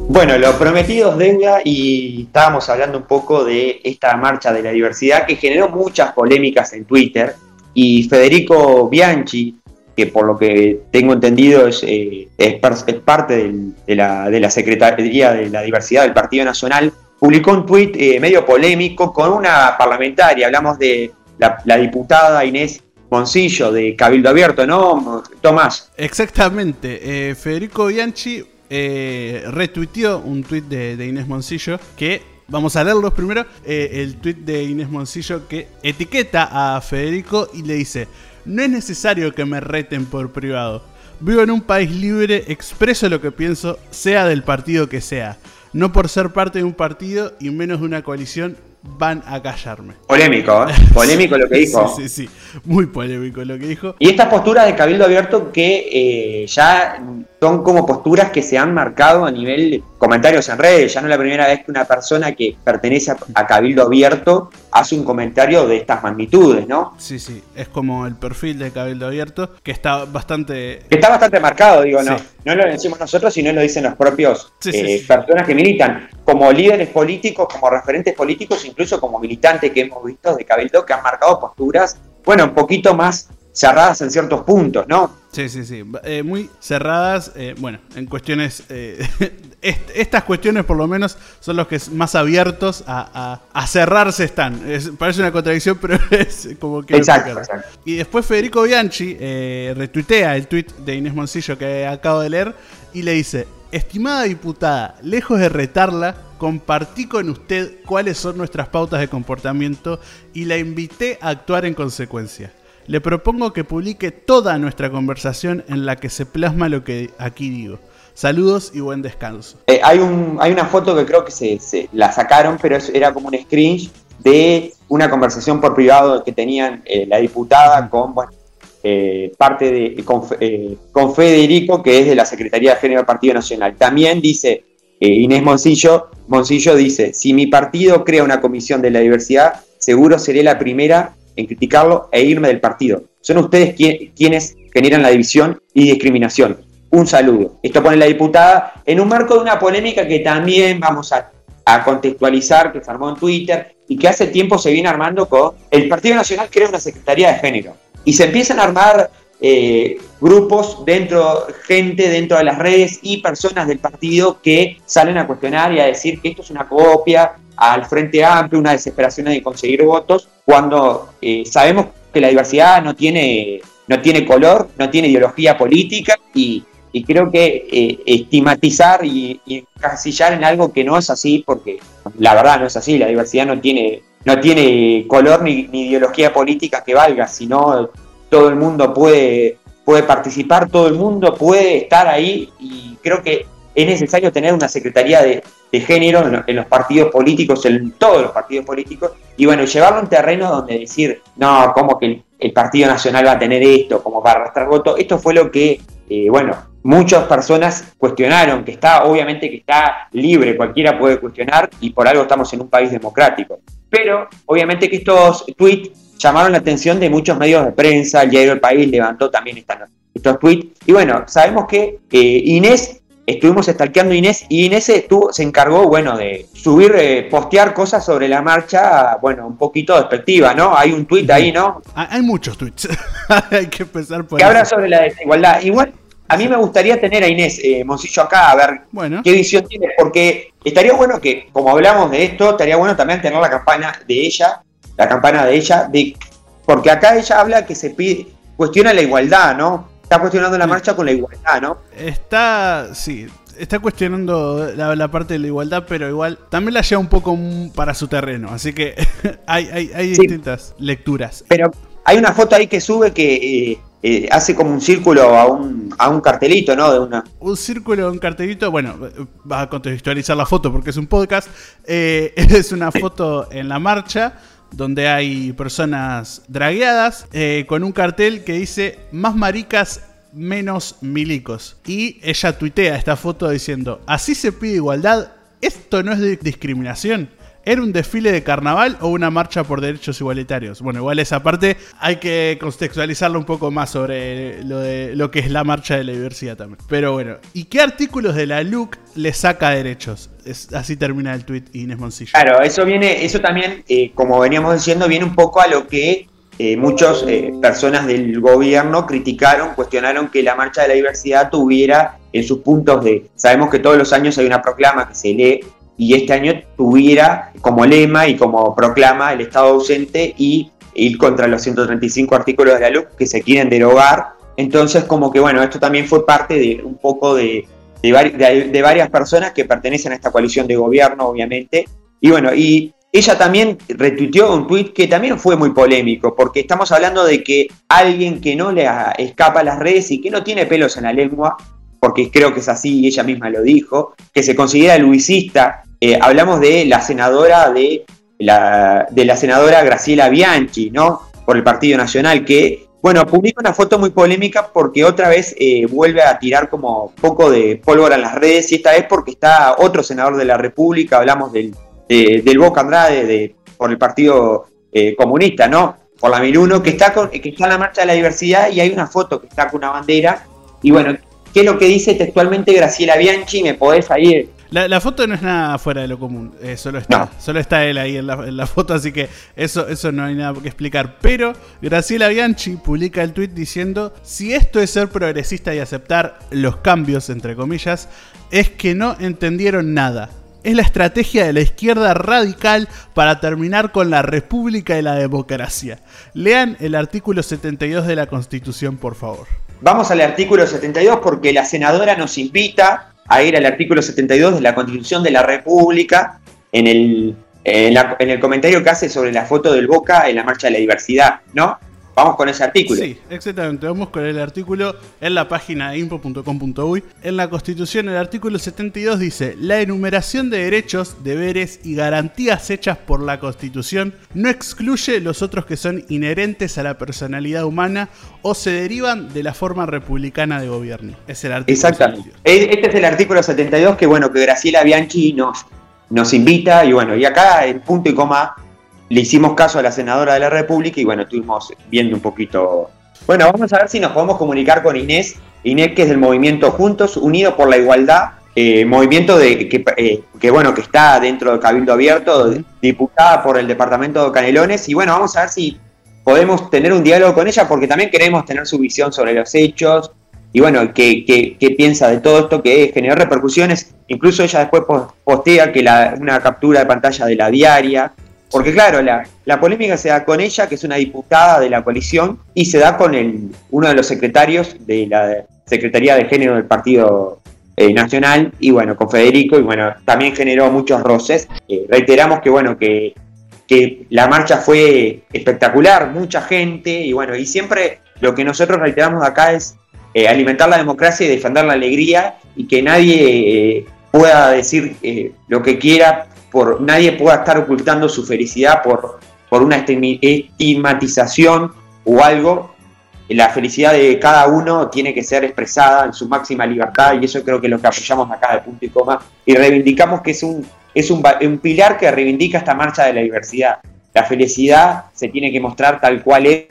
[SPEAKER 3] Bueno, lo prometido es deuda y estábamos hablando un poco de esta marcha de la diversidad que generó muchas polémicas en Twitter y Federico Bianchi, que por lo que tengo entendido es, eh, es, parte de, la, de, la, Secretaría de la Diversidad del Partido Nacional, publicó un tuit eh, medio polémico con una parlamentaria, hablamos de la, diputada Inés Moncillo de Cabildo Abierto, ¿no, Tomás?
[SPEAKER 4] Exactamente, eh, Federico Bianchi retuiteó un tuit de, de Inés Moncillo que Vamos a leerlos primero. Eh, el tweet de Inés Moncillo que etiqueta a Federico y le dice: No es necesario que me reten por privado. Vivo en un país libre, expreso lo que pienso, sea del partido que sea. No por ser parte de un partido y menos de una coalición van a callarme.
[SPEAKER 3] Polémico, ¿eh? Polémico lo que dijo.
[SPEAKER 4] sí, sí, sí. Muy polémico lo que dijo.
[SPEAKER 3] Y estas posturas de Cabildo Abierto que eh, ya son como posturas que se han marcado a nivel comentarios en redes. Ya no es la primera vez que una persona que pertenece a, Cabildo Abierto hace un comentario de estas magnitudes, ¿no?
[SPEAKER 4] Sí, sí, es como el perfil de Cabildo Abierto, que está bastante...
[SPEAKER 3] Que está bastante marcado, digo, no, no lo decimos nosotros, sino lo dicen los propios eh, personas que militan, como líderes políticos, como referentes políticos, incluso como militantes que hemos visto de Cabildo, que han marcado posturas, bueno, un poquito más cerradas en ciertos puntos, ¿no?
[SPEAKER 4] Sí, sí, sí. Eh, muy cerradas, eh, bueno, en cuestiones... Eh, estas cuestiones por lo menos son los que más abiertos a, cerrarse están. parece una contradicción, pero es como que...
[SPEAKER 3] Exacto,
[SPEAKER 4] Y después Federico Bianchi retuitea el tweet de Inés Moncillo que acabo de leer y le dice, estimada diputada, lejos de retarla, compartí con usted cuáles son nuestras pautas de comportamiento y la invité a actuar en consecuencia le propongo que publique toda nuestra conversación en la que se plasma lo que aquí digo. Saludos y buen descanso.
[SPEAKER 3] Eh, hay, un, hay una foto que creo que se, la sacaron, pero era como un screen de una conversación por privado que tenían eh, la diputada con eh, parte de con, Federico, que es de la Secretaría de Género del Partido Nacional. También dice Inés Moncillo, Moncillo dice, si mi partido crea una comisión de la diversidad, seguro seré la primera en criticarlo e irme del partido. Son ustedes quienes generan la división y discriminación. Un saludo. Esto pone la diputada en un marco de una polémica que también vamos a, contextualizar, que se armó en Twitter y que hace tiempo se viene armando con el Partido Nacional crea una Secretaría de Género. Y se empiezan a armar eh, grupos dentro, gente dentro de las redes y personas del partido que salen a cuestionar y a decir que esto es una copia al Frente Amplio, una desesperación de conseguir votos, cuando eh, sabemos que la diversidad no tiene, no tiene color, no tiene ideología política y, creo que eh, estigmatizar y, encasillar en algo que no es así, porque la verdad no es así, la diversidad no tiene, no tiene color ni, ni ideología política que valga, sino todo el mundo puede, puede participar, todo el mundo puede estar ahí y creo que es necesario tener una secretaría de, género en, los partidos políticos, en todos los partidos políticos, y bueno, llevarlo a un terreno donde decir, no, como que el, Partido Nacional va a tener esto, como va a arrastrar votos, esto fue lo que, eh, bueno, muchas personas cuestionaron, que está, obviamente que está libre, cualquiera puede cuestionar, y por algo estamos en un país democrático. Pero, obviamente que estos tweets llamaron la atención de muchos medios de prensa, el diario El País levantó también estos tweets, y bueno, sabemos que eh, Inés estuvimos stalkeando a Inés y Inés estuvo, se encargó, bueno, de subir, eh, postear cosas sobre la marcha, bueno, un poquito despectiva, ¿no? Hay un tweet ahí, ¿no?
[SPEAKER 4] Hay muchos tweets, hay que empezar por
[SPEAKER 3] Que habla sobre la desigualdad. Igual, A mí me gustaría tener a Inés eh, Moncillo acá a ver
[SPEAKER 4] Bueno.
[SPEAKER 3] qué visión tiene, porque estaría bueno que, como hablamos de esto, estaría bueno también tener la campana de ella, la campana de ella, de porque acá ella habla que se pide, cuestiona la igualdad, ¿no? Está cuestionando la marcha con la igualdad, ¿no?
[SPEAKER 4] Está, sí, está cuestionando la, la parte de la igualdad, pero igual también la lleva un poco para su terreno. Así que hay, hay, hay
[SPEAKER 3] Sí.
[SPEAKER 4] distintas lecturas.
[SPEAKER 3] Pero hay una foto ahí que sube que eh, eh, hace como un círculo a un, a un cartelito, ¿no? De una.
[SPEAKER 4] Un círculo, un cartelito, bueno, va a contextualizar la foto porque es un podcast. eh, es una foto en la marcha donde hay personas dragueadas eh, con un cartel que dice más maricas, menos milicos. Y ella tuitea esta foto diciendo, así se pide igualdad, esto no es discriminación. ¿Era un desfile de carnaval o una marcha por derechos igualitarios? Bueno, igual esa parte hay que contextualizarlo un poco más sobre lo, de, lo que es la marcha de la diversidad también. Pero bueno, ¿y qué artículos de la LUC le saca derechos? Es- así termina el tweet Inés Moncillo.
[SPEAKER 3] Claro, eso viene, eso también, eh, como veníamos diciendo, viene un poco a lo que eh, muchas personas del gobierno criticaron, cuestionaron que la marcha de la diversidad tuviera en sus puntos de. Sabemos que todos los años hay una proclama que se lee y este año tuviera como lema y como proclama el Estado ausente y ir contra los 135 artículos de la LUC que se quieren derogar. Entonces, como que bueno, esto también fue parte de un poco de, de, vari- de- de varias personas que pertenecen a esta coalición de gobierno, obviamente. Y bueno, y ella también retuiteó un tuit que también fue muy polémico, porque estamos hablando de que alguien que no le escapa a las redes y que no tiene pelos en la lengua, porque creo que es así y ella misma lo dijo, que se considera luisista. Eh, hablamos de la senadora de la, de la senadora Graciela Bianchi, ¿no? Por el Partido Nacional, que, bueno, publica una foto muy polémica porque otra vez eh, vuelve a tirar como poco de pólvora en las redes y esta vez porque está otro senador de la República, hablamos del, de- del Boca Andrade, de, por el Partido eh, Comunista, ¿no? Por la 1001, que está, con, que está en la marcha de la diversidad y hay una foto que está con una bandera. Y bueno, ¿qué es lo que dice textualmente Graciela Bianchi? ¿Me podés ahí?
[SPEAKER 4] La, la foto no es nada fuera de lo común, eh, solo, está,
[SPEAKER 3] No.
[SPEAKER 4] solo está él ahí en la, en la foto, así que eso, eso no hay nada que explicar. Pero Graciela Bianchi publica el tweet diciendo, si esto es ser progresista y aceptar los cambios, entre comillas, es que no entendieron nada. Es la estrategia de la izquierda radical para terminar con la república y la democracia. Lean el artículo 72 de la Constitución, por favor.
[SPEAKER 3] Vamos al artículo 72 porque la senadora nos invita a ir al artículo 72 de la Constitución de la República en el, en, la- en el comentario que hace sobre la foto del Boca en la Marcha de la Diversidad, ¿no? Vamos con ese artículo.
[SPEAKER 4] Sí, exactamente. Vamos con el artículo en la página info.com.uy. En la Constitución, el artículo 72 dice: La enumeración de derechos, deberes y garantías hechas por la Constitución no excluye los otros que son inherentes a la personalidad humana o se derivan de la forma republicana de gobierno. Es el artículo
[SPEAKER 3] Exactamente.
[SPEAKER 4] 72.
[SPEAKER 3] E- Este es el artículo 72 que, bueno, que Graciela Bianchi nos, nos invita y, bueno, y acá en punto y coma le hicimos caso a la senadora de la República y, bueno, estuvimos viendo un poquito. Bueno, vamos a ver si nos podemos comunicar con Inés. Inés, que es del movimiento Juntos, Unidos por la Igualdad, eh, movimiento de, que, eh, que, bueno, que está dentro del Cabildo Abierto, diputada por el departamento de Canelones. Y, bueno, vamos a ver si podemos tener un diálogo con ella porque también queremos tener su visión sobre los hechos, y bueno, ¿qué, qué, qué piensa de todo esto que generó repercusiones? Incluso ella después pos- postea que la, una captura de pantalla de la diaria, porque claro, la, polémica se da con ella, que es una diputada de la coalición, y se da con el, uno de los secretarios de la Secretaría de Género del Partido eh, Nacional, y bueno, con Federico, y bueno, también generó muchos roces. Eh, reiteramos que bueno, que, la marcha fue espectacular, mucha gente, y bueno, y siempre lo que nosotros reiteramos acá es eh, alimentar la democracia y defender la alegría y que nadie pueda decir lo que quiera, por, nadie pueda estar ocultando su felicidad por, por una estigmatización o algo. La felicidad de cada uno tiene que ser expresada en su máxima libertad y eso creo que es lo que apoyamos acá de punto y coma y reivindicamos que es un, es un, un pilar que reivindica esta marcha de la diversidad. La felicidad se tiene que mostrar tal cual es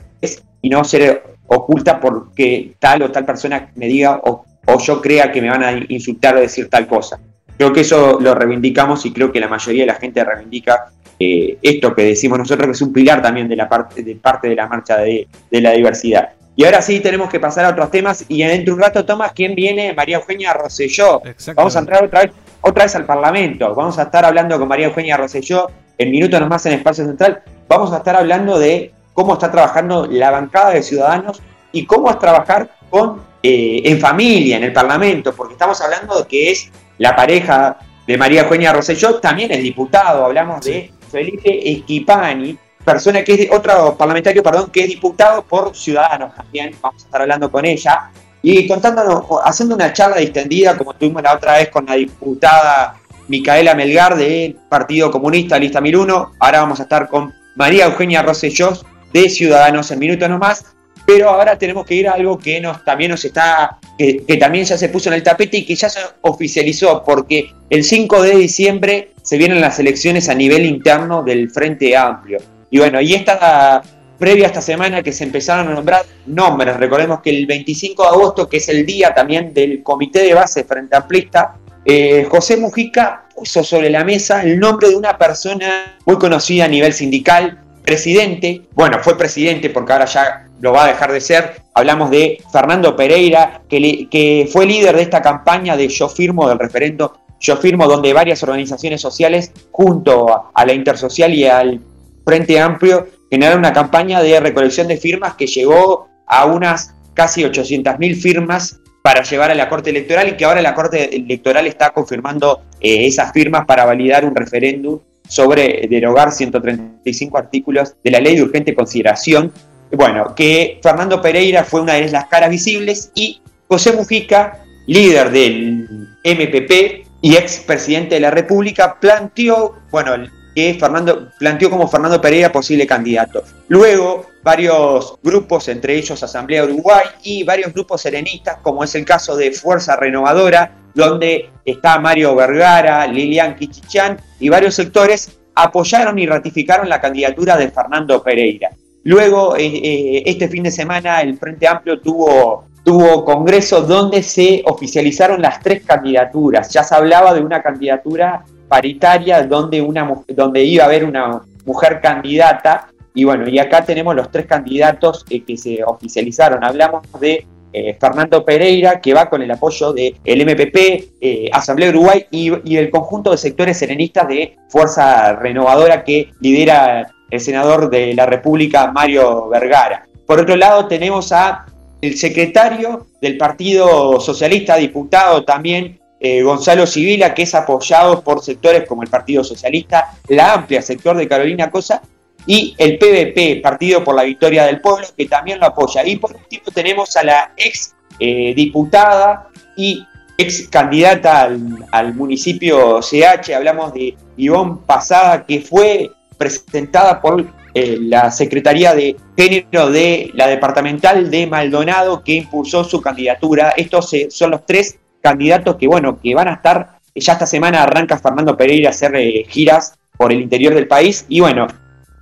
[SPEAKER 3] y no ser oculta porque tal o tal persona me diga o, o yo crea que me van a insultar o decir tal cosa. Creo que eso lo reivindicamos y creo que la mayoría de la gente reivindica eh, esto que decimos nosotros, que es un pilar también de la parte de, parte de la marcha de, de la diversidad. Y ahora sí tenemos que pasar a otros temas. Y dentro de un rato, Tomás, ¿quién viene? María Eugenia Rosselló. Vamos a entrar otra vez, otra vez al Parlamento. Vamos a estar hablando con María Eugenia Rosselló en minutos nomás en Espacio Central. Vamos a estar hablando de cómo está trabajando la bancada de ciudadanos y cómo es trabajar con, eh, en familia, en el Parlamento, porque estamos hablando de que es la pareja de María Eugenia Rosselló, también es diputado, hablamos de Felipe Esquipani, persona que es otro parlamentario, perdón, que es diputado por Ciudadanos también, vamos a estar hablando con ella, y contándonos, haciendo una charla distendida, como tuvimos la otra vez con la diputada Micaela Melgar del Partido Comunista, Lista 1001, ahora vamos a estar con María Eugenia Rosselló de Ciudadanos en minutos nomás, pero ahora tenemos que ir a algo que nos, también nos está, que, también ya se puso en el tapete y que ya se oficializó, porque el 5 de diciembre se vienen las elecciones a nivel interno del Frente Amplio. Y bueno, y esta previa esta semana que se empezaron a nombrar nombres, recordemos que el 25 de agosto, que es el día también del Comité de Base Frente Amplista, eh, José Mujica puso sobre la mesa el nombre de una persona muy conocida a nivel sindical, presidente, bueno, fue presidente porque ahora ya lo va a dejar de ser, hablamos de Fernando Pereira, que, que fue líder de esta campaña de Yo Firmo del referendo Yo Firmo, donde varias organizaciones sociales, junto a la Intersocial y al Frente Amplio, generaron una campaña de recolección de firmas que llegó a unas casi 800.000 firmas para llevar a la Corte Electoral y que ahora la Corte Electoral está confirmando eh, esas firmas para validar un referéndum sobre derogar 135 artículos de la ley de urgente consideración. Bueno, que Fernando Pereira fue una de las caras visibles y José Mujica, líder del MPP y ex presidente de la República, planteó, bueno, que Fernando planteó como Fernando Pereira posible candidato. Luego, varios grupos, entre ellos Asamblea Uruguay y varios grupos serenistas, como es el caso de Fuerza Renovadora, donde está Mario Vergara, Lilian Kichichán y varios sectores, apoyaron y ratificaron la candidatura de Fernando Pereira. Luego, eh, eh, este fin de semana, el Frente Amplio tuvo, tuvo congreso donde se oficializaron las tres candidaturas. Ya se hablaba de una candidatura paritaria donde, una, donde iba a haber una mujer candidata. Y bueno, y acá tenemos los tres candidatos eh, que se oficializaron. Hablamos de eh, Fernando Pereira, que va con el apoyo del MPP, eh, Asamblea Uruguay y, y, el conjunto de sectores serenistas de Fuerza Renovadora que lidera el senador de la República, Mario Vergara. Por otro lado, tenemos a el secretario del Partido Socialista, diputado también, eh, Gonzalo Civila, que es apoyado por sectores como el Partido Socialista, la amplia sector de Carolina Cosa, y el PVP, Partido por la Victoria del Pueblo, que también lo apoya. Y por último tenemos a la ex eh, diputada y ex candidata al, municipio CH, hablamos de Ivonne Pasada, que fue presentada por eh, la Secretaría de Género de la Departamental de Maldonado, que impulsó su candidatura. Estos son los tres candidatos que, bueno, que van a estar, ya esta semana arranca Fernando Pereira a hacer eh, giras por el interior del país y, bueno,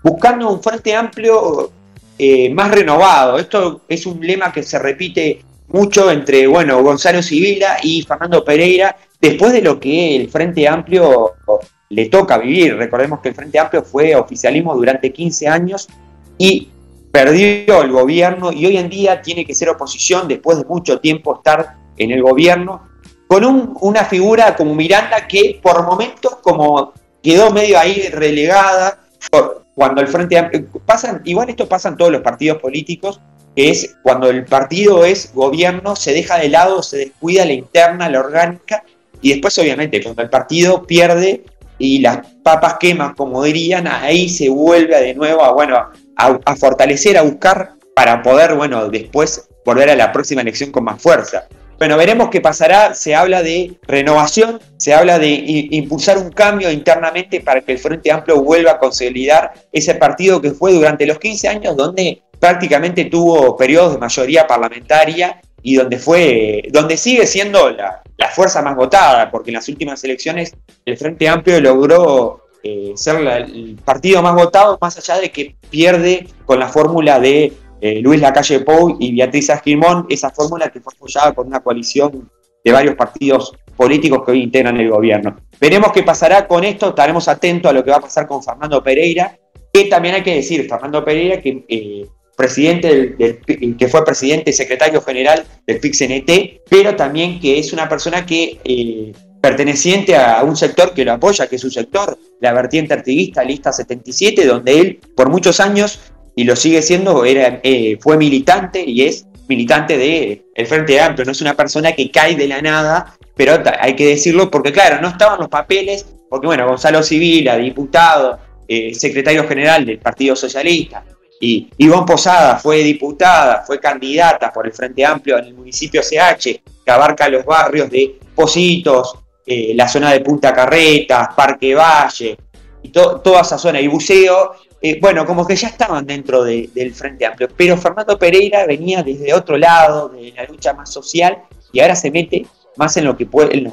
[SPEAKER 3] buscando un frente amplio eh, más renovado. Esto es un lema que se repite mucho entre, bueno, Gonzalo Sibila y Fernando Pereira, después de lo que el Frente Amplio le toca vivir. Recordemos que el Frente Amplio fue oficialismo durante 15 años y perdió el gobierno y hoy en día tiene que ser oposición después de mucho tiempo estar en el gobierno, con una figura como Miranda que por momentos como quedó medio ahí relegada, cuando el Frente Amplio, pasan, igual esto pasa en todos los partidos políticos, que es cuando el partido es gobierno, se deja de lado, se descuida la interna, la orgánica, y después obviamente cuando el partido pierde y las papas queman, como dirían, ahí se vuelve de nuevo a, bueno, a, a fortalecer, a buscar para poder, bueno, después volver a la próxima elección con más fuerza. Bueno, veremos qué pasará. Se habla de renovación, se habla de impulsar un cambio internamente para que el Frente Amplio vuelva a consolidar ese partido que fue durante los 15 años donde prácticamente tuvo periodos de mayoría parlamentaria y donde fue, donde sigue siendo la, fuerza más votada, porque en las últimas elecciones el Frente Amplio logró eh, ser el partido más votado, más allá de que pierde con la fórmula de eh, Luis Lacalle Pou y Beatriz Agimón, esa fórmula que fue apoyada por una coalición de varios partidos políticos que hoy integran el gobierno. Veremos qué pasará con esto, estaremos atentos a lo que va a pasar con Fernando Pereira, que también hay que decir, Fernando Pereira, que eh, presidente del, que fue presidente y secretario general del PIXNT, pero también que es una persona que eh, perteneciente a un sector que lo apoya, que es su sector, la vertiente artiguista, lista 77, donde él por muchos años, y lo sigue siendo, era, eh, fue militante y es militante el Frente Amplio, no es una persona que cae de la nada, pero hay que decirlo porque claro, no estaban los papeles, porque bueno, Gonzalo Civila, diputado, eh, secretario general del Partido Socialista, y Ivonne Posada fue diputada, fue candidata por el Frente Amplio en el municipio CH, que abarca los barrios de Positos, eh, la zona de Punta Carretas, Parque Valle, y toda esa zona, y Buceo, eh, bueno, como que ya estaban dentro del Frente Amplio, pero Fernando Pereira venía desde otro lado, de la lucha más social, y ahora se mete más en lo que,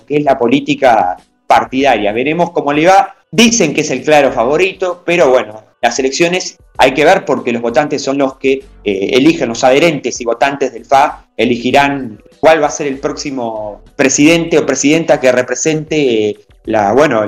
[SPEAKER 3] es la política partidaria. Veremos cómo le va. Dicen que es el claro favorito, pero bueno, las elecciones hay que ver porque los votantes son los que eh, eligen, los adherentes y votantes del FA elegirán cuál va a ser el próximo presidente o presidenta que represente la, bueno,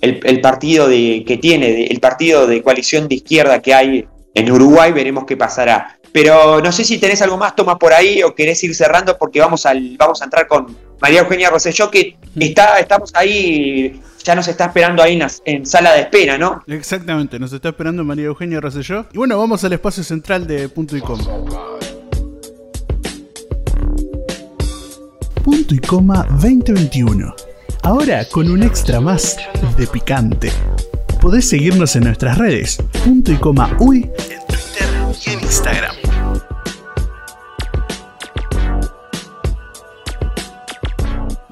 [SPEAKER 3] el, partido de, que tiene, el partido de coalición de izquierda que hay en Uruguay, veremos qué pasará. Pero no sé si tenés algo más, Tomás, por ahí o querés ir cerrando porque vamos, al, vamos a entrar con María Eugenia Rosselló, que está, estamos ahí, ya nos está esperando ahí en, sala de espera, ¿no?
[SPEAKER 4] Exactamente, nos está esperando María Eugenia Rosselló. Y bueno, vamos al espacio central de Punto y Coma. Punto y Coma 2021. Ahora con un extra más de picante. Podés seguirnos en nuestras redes, punto y coma uy, en Twitter y en Instagram.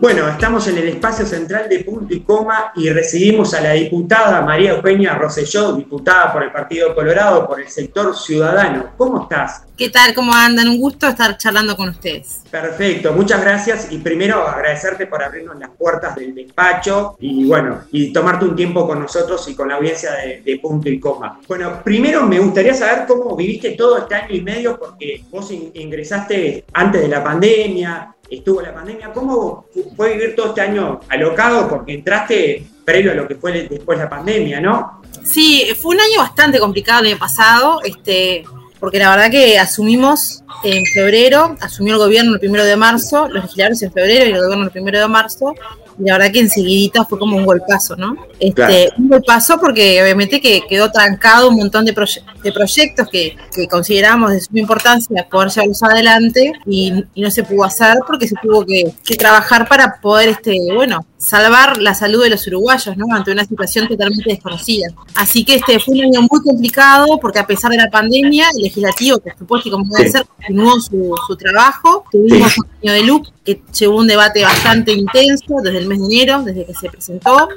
[SPEAKER 3] Bueno, estamos en el espacio central de punto y coma y recibimos a la diputada María Eugenia Rosselló, diputada por el Partido Colorado, por el sector ciudadano. ¿Cómo estás?
[SPEAKER 5] ¿Qué tal? ¿Cómo andan? Un gusto estar charlando con ustedes.
[SPEAKER 3] Perfecto, muchas gracias y primero agradecerte por abrirnos las puertas del despacho y bueno, y tomarte un tiempo con nosotros y con la audiencia de, de punto y coma. Bueno, primero me gustaría saber cómo viviste todo este año y medio porque vos ingresaste antes de la pandemia, estuvo la pandemia. ¿Cómo fue vivir todo este año alocado? Porque entraste previo a lo que fue después la pandemia, ¿no?
[SPEAKER 5] Sí, fue un año bastante complicado el año pasado, este, porque la verdad que asumimos en febrero, asumió el gobierno el primero de marzo, los legisladores en febrero y el gobierno el primero de marzo, y la verdad que enseguidita fue como un golpazo, ¿no? Este, Un golpazo porque obviamente que quedó trancado un montón de, de proyectos que, que, consideramos de suma importancia poder llevarlos adelante y, y, no se pudo hacer porque se tuvo que, que, trabajar para poder, este, bueno, salvar la salud de los uruguayos, ¿no? Ante una situación totalmente desconocida. Así que este fue un año muy complicado porque a pesar de la pandemia, el legislativo, por supuesto, y como debe ser, continuó su, su trabajo. Tuvimos un año de LUC que llevó un debate bastante intenso desde el mes de enero, desde que se presentó,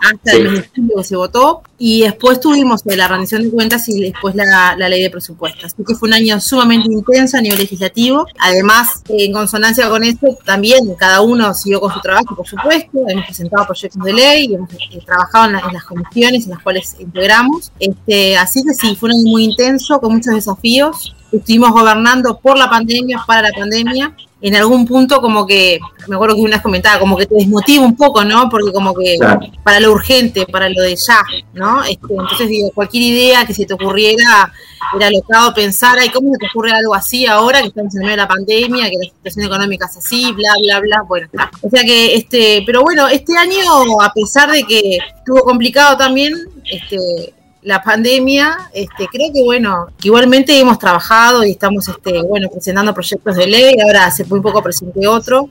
[SPEAKER 5] hasta julio que se votó, y después tuvimos la rendición de cuentas y después la, la, ley de presupuestos. Así que fue un año sumamente intenso a nivel legislativo. Además, en consonancia con esto, también cada uno siguió con su trabajo, por supuesto. Hemos presentado proyectos de ley, hemos eh, trabajado en, la, en, las comisiones en las cuales integramos. Este, así que sí, fue un año muy intenso, con muchos desafíos. Estuvimos gobernando por la pandemia, para la pandemia, en algún punto como que, me acuerdo que una comentaba, como que te desmotiva un poco, ¿no? Porque como que claro. para lo urgente, para lo de ya, ¿no? Este, entonces digo, cualquier idea que se te ocurriera era locado pensar, ay, ¿cómo se te ocurre algo así ahora que estamos en medio de la pandemia, que la situación económica es así, bla, bla, bla? Bueno, o sea que, este, pero bueno, este año, a pesar de que estuvo complicado también, este, la pandemia, este, creo que bueno, que igualmente hemos trabajado y estamos este, bueno, presentando proyectos de ley, ahora hace muy poco presenté otro,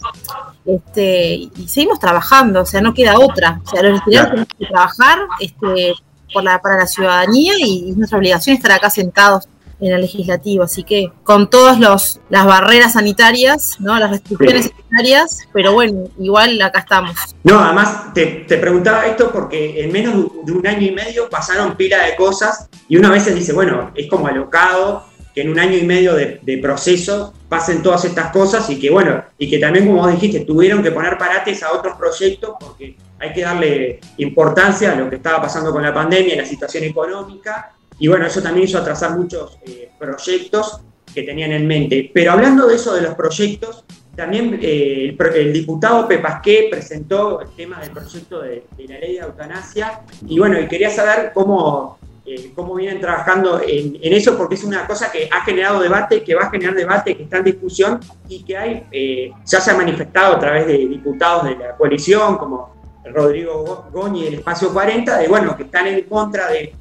[SPEAKER 5] este, y seguimos trabajando, o sea, no queda otra. O sea, los estudiantes tenemos que trabajar este, por la, para la ciudadanía y es nuestra obligación estar acá sentados en el legislativo. Así que con todas las barreras sanitarias, ¿no? las restricciones sí. sanitarias, pero bueno, igual acá estamos.
[SPEAKER 3] No, además te, te, preguntaba esto porque en menos de un año y medio pasaron pila de cosas y una vez dice, bueno, es como alocado que en un año y medio de, de, proceso pasen todas estas cosas y que bueno, y que también como vos dijiste, tuvieron que poner parates a otros proyectos porque hay que darle importancia a lo que estaba pasando con la pandemia, la situación económica y bueno, eso también hizo atrasar muchos eh, proyectos que tenían en mente. Pero hablando de eso de los proyectos, también eh, el, diputado Pepasqué presentó el tema del proyecto de, la ley de eutanasia. Y bueno, y quería saber cómo, eh, cómo vienen trabajando en, eso, porque es una cosa que ha generado debate, que va a generar debate, que está en discusión y que hay, ya se ha manifestado a través de diputados de la coalición, como Rodrigo Goñi del Espacio 40, de bueno, que están en contra de,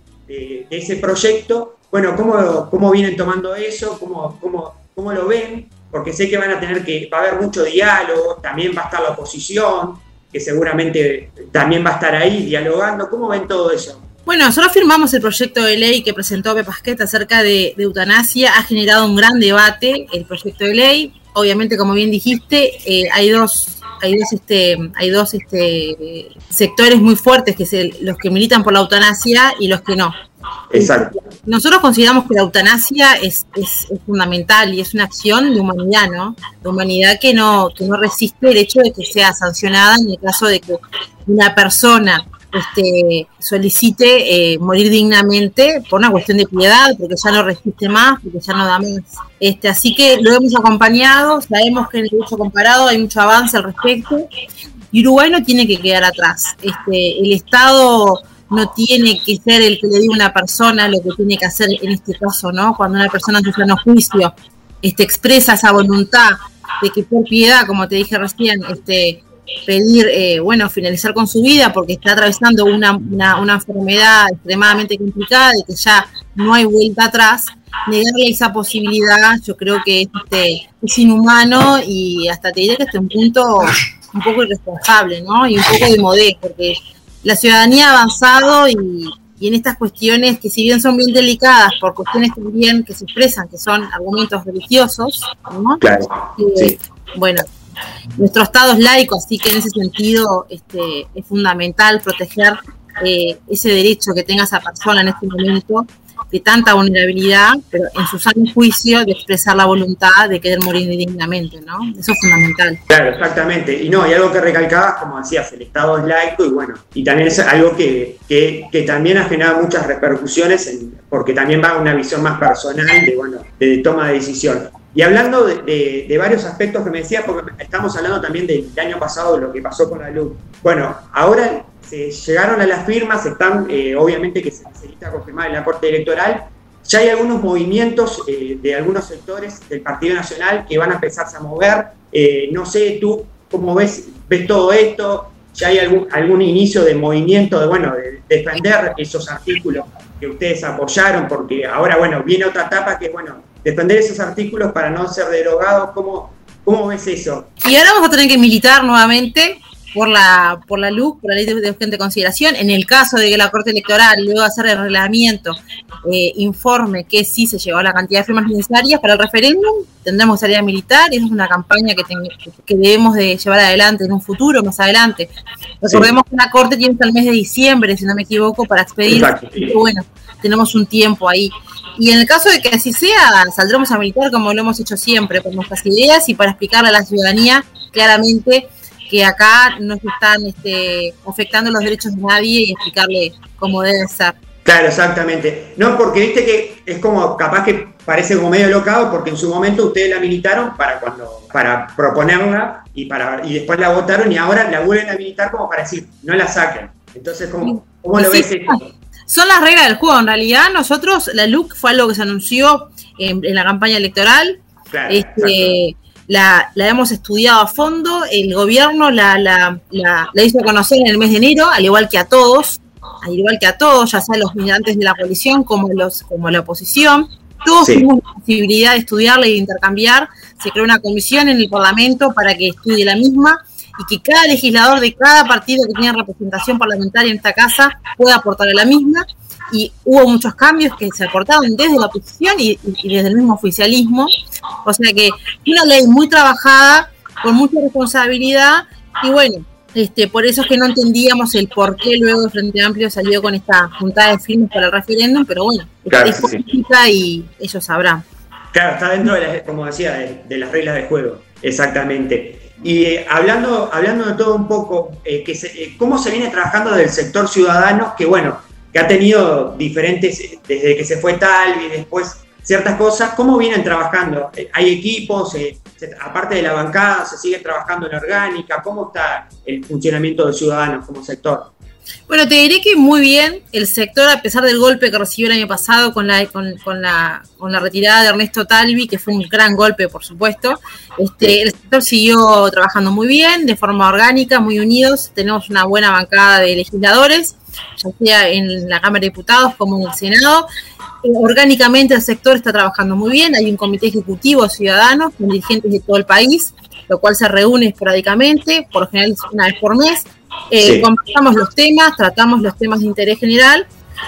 [SPEAKER 3] ese proyecto. Bueno, ¿cómo, ¿cómo vienen tomando eso? ¿Cómo, cómo, cómo lo ven? Porque sé que van a tener que, va a haber mucho diálogo, también va a estar la oposición, que seguramente también va a estar ahí dialogando. ¿Cómo ven todo eso?
[SPEAKER 5] Bueno, nosotros firmamos el proyecto de ley que presentó Pepasquet acerca de, eutanasia. Ha generado un gran debate el proyecto de ley. Obviamente, como bien dijiste, eh, hay dos, hay dos, este, hay dos este, sectores muy fuertes, que son los que militan por la eutanasia y los que no.
[SPEAKER 3] Exacto.
[SPEAKER 5] Nosotros consideramos que la eutanasia es, es, fundamental y es una acción de humanidad, ¿no? De humanidad que no, que no resiste el hecho de que sea sancionada en el caso de que una persona este, solicite eh, morir dignamente por una cuestión de piedad, porque ya no resiste más, porque ya no da más. Este, así que lo hemos acompañado, sabemos que en el derecho comparado hay mucho avance al respecto, y Uruguay no tiene que quedar atrás. Este, el Estado no tiene que ser el que le diga a una persona lo que tiene que hacer en este caso, ¿no? Cuando una persona su pleno juicio este, expresa esa voluntad de que por piedad, como te dije recién, este, pedir, eh, bueno, finalizar con su vida porque está atravesando una, una, enfermedad extremadamente complicada y que ya no hay vuelta atrás, negarle esa posibilidad yo creo que este, es inhumano y hasta te diré que es un punto un poco irresponsable, ¿no? Y un poco de modé, porque la ciudadanía ha avanzado y, en estas cuestiones que si bien son bien delicadas por cuestiones también que se expresan, que son argumentos religiosos, ¿no?
[SPEAKER 3] Claro,
[SPEAKER 5] eh, Bueno, nuestro Estado es laico, así que en ese sentido este, es fundamental proteger eh, ese derecho que tenga esa persona en este momento de tanta vulnerabilidad, pero en su sano juicio de expresar la voluntad de querer morir dignamente, ¿no? Eso es fundamental.
[SPEAKER 3] Claro, exactamente. Y no, y algo que recalcabas, como decías, el Estado es laico y bueno, y también es algo que, que, también ha generado muchas repercusiones, porque también va a una visión más personal de, bueno, de toma de decisión. Y hablando de, de, varios aspectos que me decías, porque estamos hablando también del año pasado, de lo que pasó con la luz. Bueno, ahora se llegaron a las firmas, están, eh, obviamente que se necesita confirmar en la Corte Electoral. Ya hay algunos movimientos eh, de algunos sectores del Partido Nacional que van a empezarse a mover. Eh, no sé tú cómo ves, ves todo esto, ya hay algún, algún inicio de movimiento de, bueno, de defender esos artículos que ustedes apoyaron, porque ahora, bueno, viene otra etapa que, bueno, defender esos artículos para no ser derogados. ¿Cómo, cómo ves eso?
[SPEAKER 5] Y ahora vamos a tener que militar nuevamente por la, por la luz, por la ley de, urgente consideración. En el caso de que la Corte Electoral, luego de hacer el reglamento, eh, informe que sí se llegó a la cantidad de firmas necesarias para el referéndum, tendremos que salir a militar y esa es una campaña que, que debemos de llevar adelante en un futuro, más adelante. Recordemos que la Corte tiene hasta el mes de diciembre, si no me equivoco, para expedir. Bueno, tenemos un tiempo ahí. Y en el caso de que así sea, saldremos a militar como lo hemos hecho siempre, por nuestras ideas y para explicarle a la ciudadanía claramente que acá no se están este, afectando los derechos de nadie y explicarle cómo debe ser.
[SPEAKER 3] Claro, exactamente. No, porque viste que es como, capaz que parece como medio locado, porque en su momento ustedes la militaron para cuando, para proponerla y para, y después la votaron y ahora la vuelven a militar como para decir, no la saquen. Entonces, ¿cómo, cómo lo ves esto?
[SPEAKER 5] Son las reglas del juego. En realidad, nosotros, la LUC fue algo que se anunció en, la campaña electoral. este, la, hemos estudiado a fondo. El gobierno la, la, la, hizo conocer en el mes de enero, al igual que a todos, al igual que a todos, ya sea los militantes de la coalición como, los, como la oposición. Todos tuvimos la posibilidad de estudiarla y de intercambiar. Se creó una comisión en el Parlamento para que estudie la misma y que cada legislador de cada partido que tiene representación parlamentaria en esta casa pueda aportar a la misma. Y hubo muchos cambios que se aportaron desde la oposición y, desde el mismo oficialismo. O sea que una ley muy trabajada, con mucha responsabilidad, y bueno, este, por eso es que no entendíamos el por qué luego el Frente Amplio salió con esta juntada de firmes para el referéndum, pero bueno, es política y ellos sabrán.
[SPEAKER 3] Claro, está dentro, de como decía, de las reglas de juego, exactamente. Y eh, hablando, hablando de todo un poco, eh, eh, cómo se viene trabajando del sector ciudadano, que bueno, que ha tenido diferentes, desde que se fue tal y después ciertas cosas, ¿cómo vienen trabajando? ¿Hay equipos? aparte de la bancada, ¿se sigue trabajando en orgánica? ¿Cómo está el funcionamiento de ciudadanos como sector?
[SPEAKER 5] Bueno, te diré que muy bien el sector, a pesar del golpe que recibió el año pasado con la, con, la, con la retirada de Ernesto Talvi, que fue un gran golpe, por supuesto, este, el sector siguió trabajando muy bien, de forma orgánica, muy unidos. Tenemos una buena bancada de legisladores, ya sea en la Cámara de Diputados como en el Senado. Eh, Orgánicamente el sector está trabajando muy bien, hay un comité ejecutivo ciudadano con dirigentes de todo el país, lo cual se reúne esporádicamente, por lo general una vez por mes. Eh,
[SPEAKER 6] Sí.
[SPEAKER 5] Conversamos los temas, tratamos los temas de interés general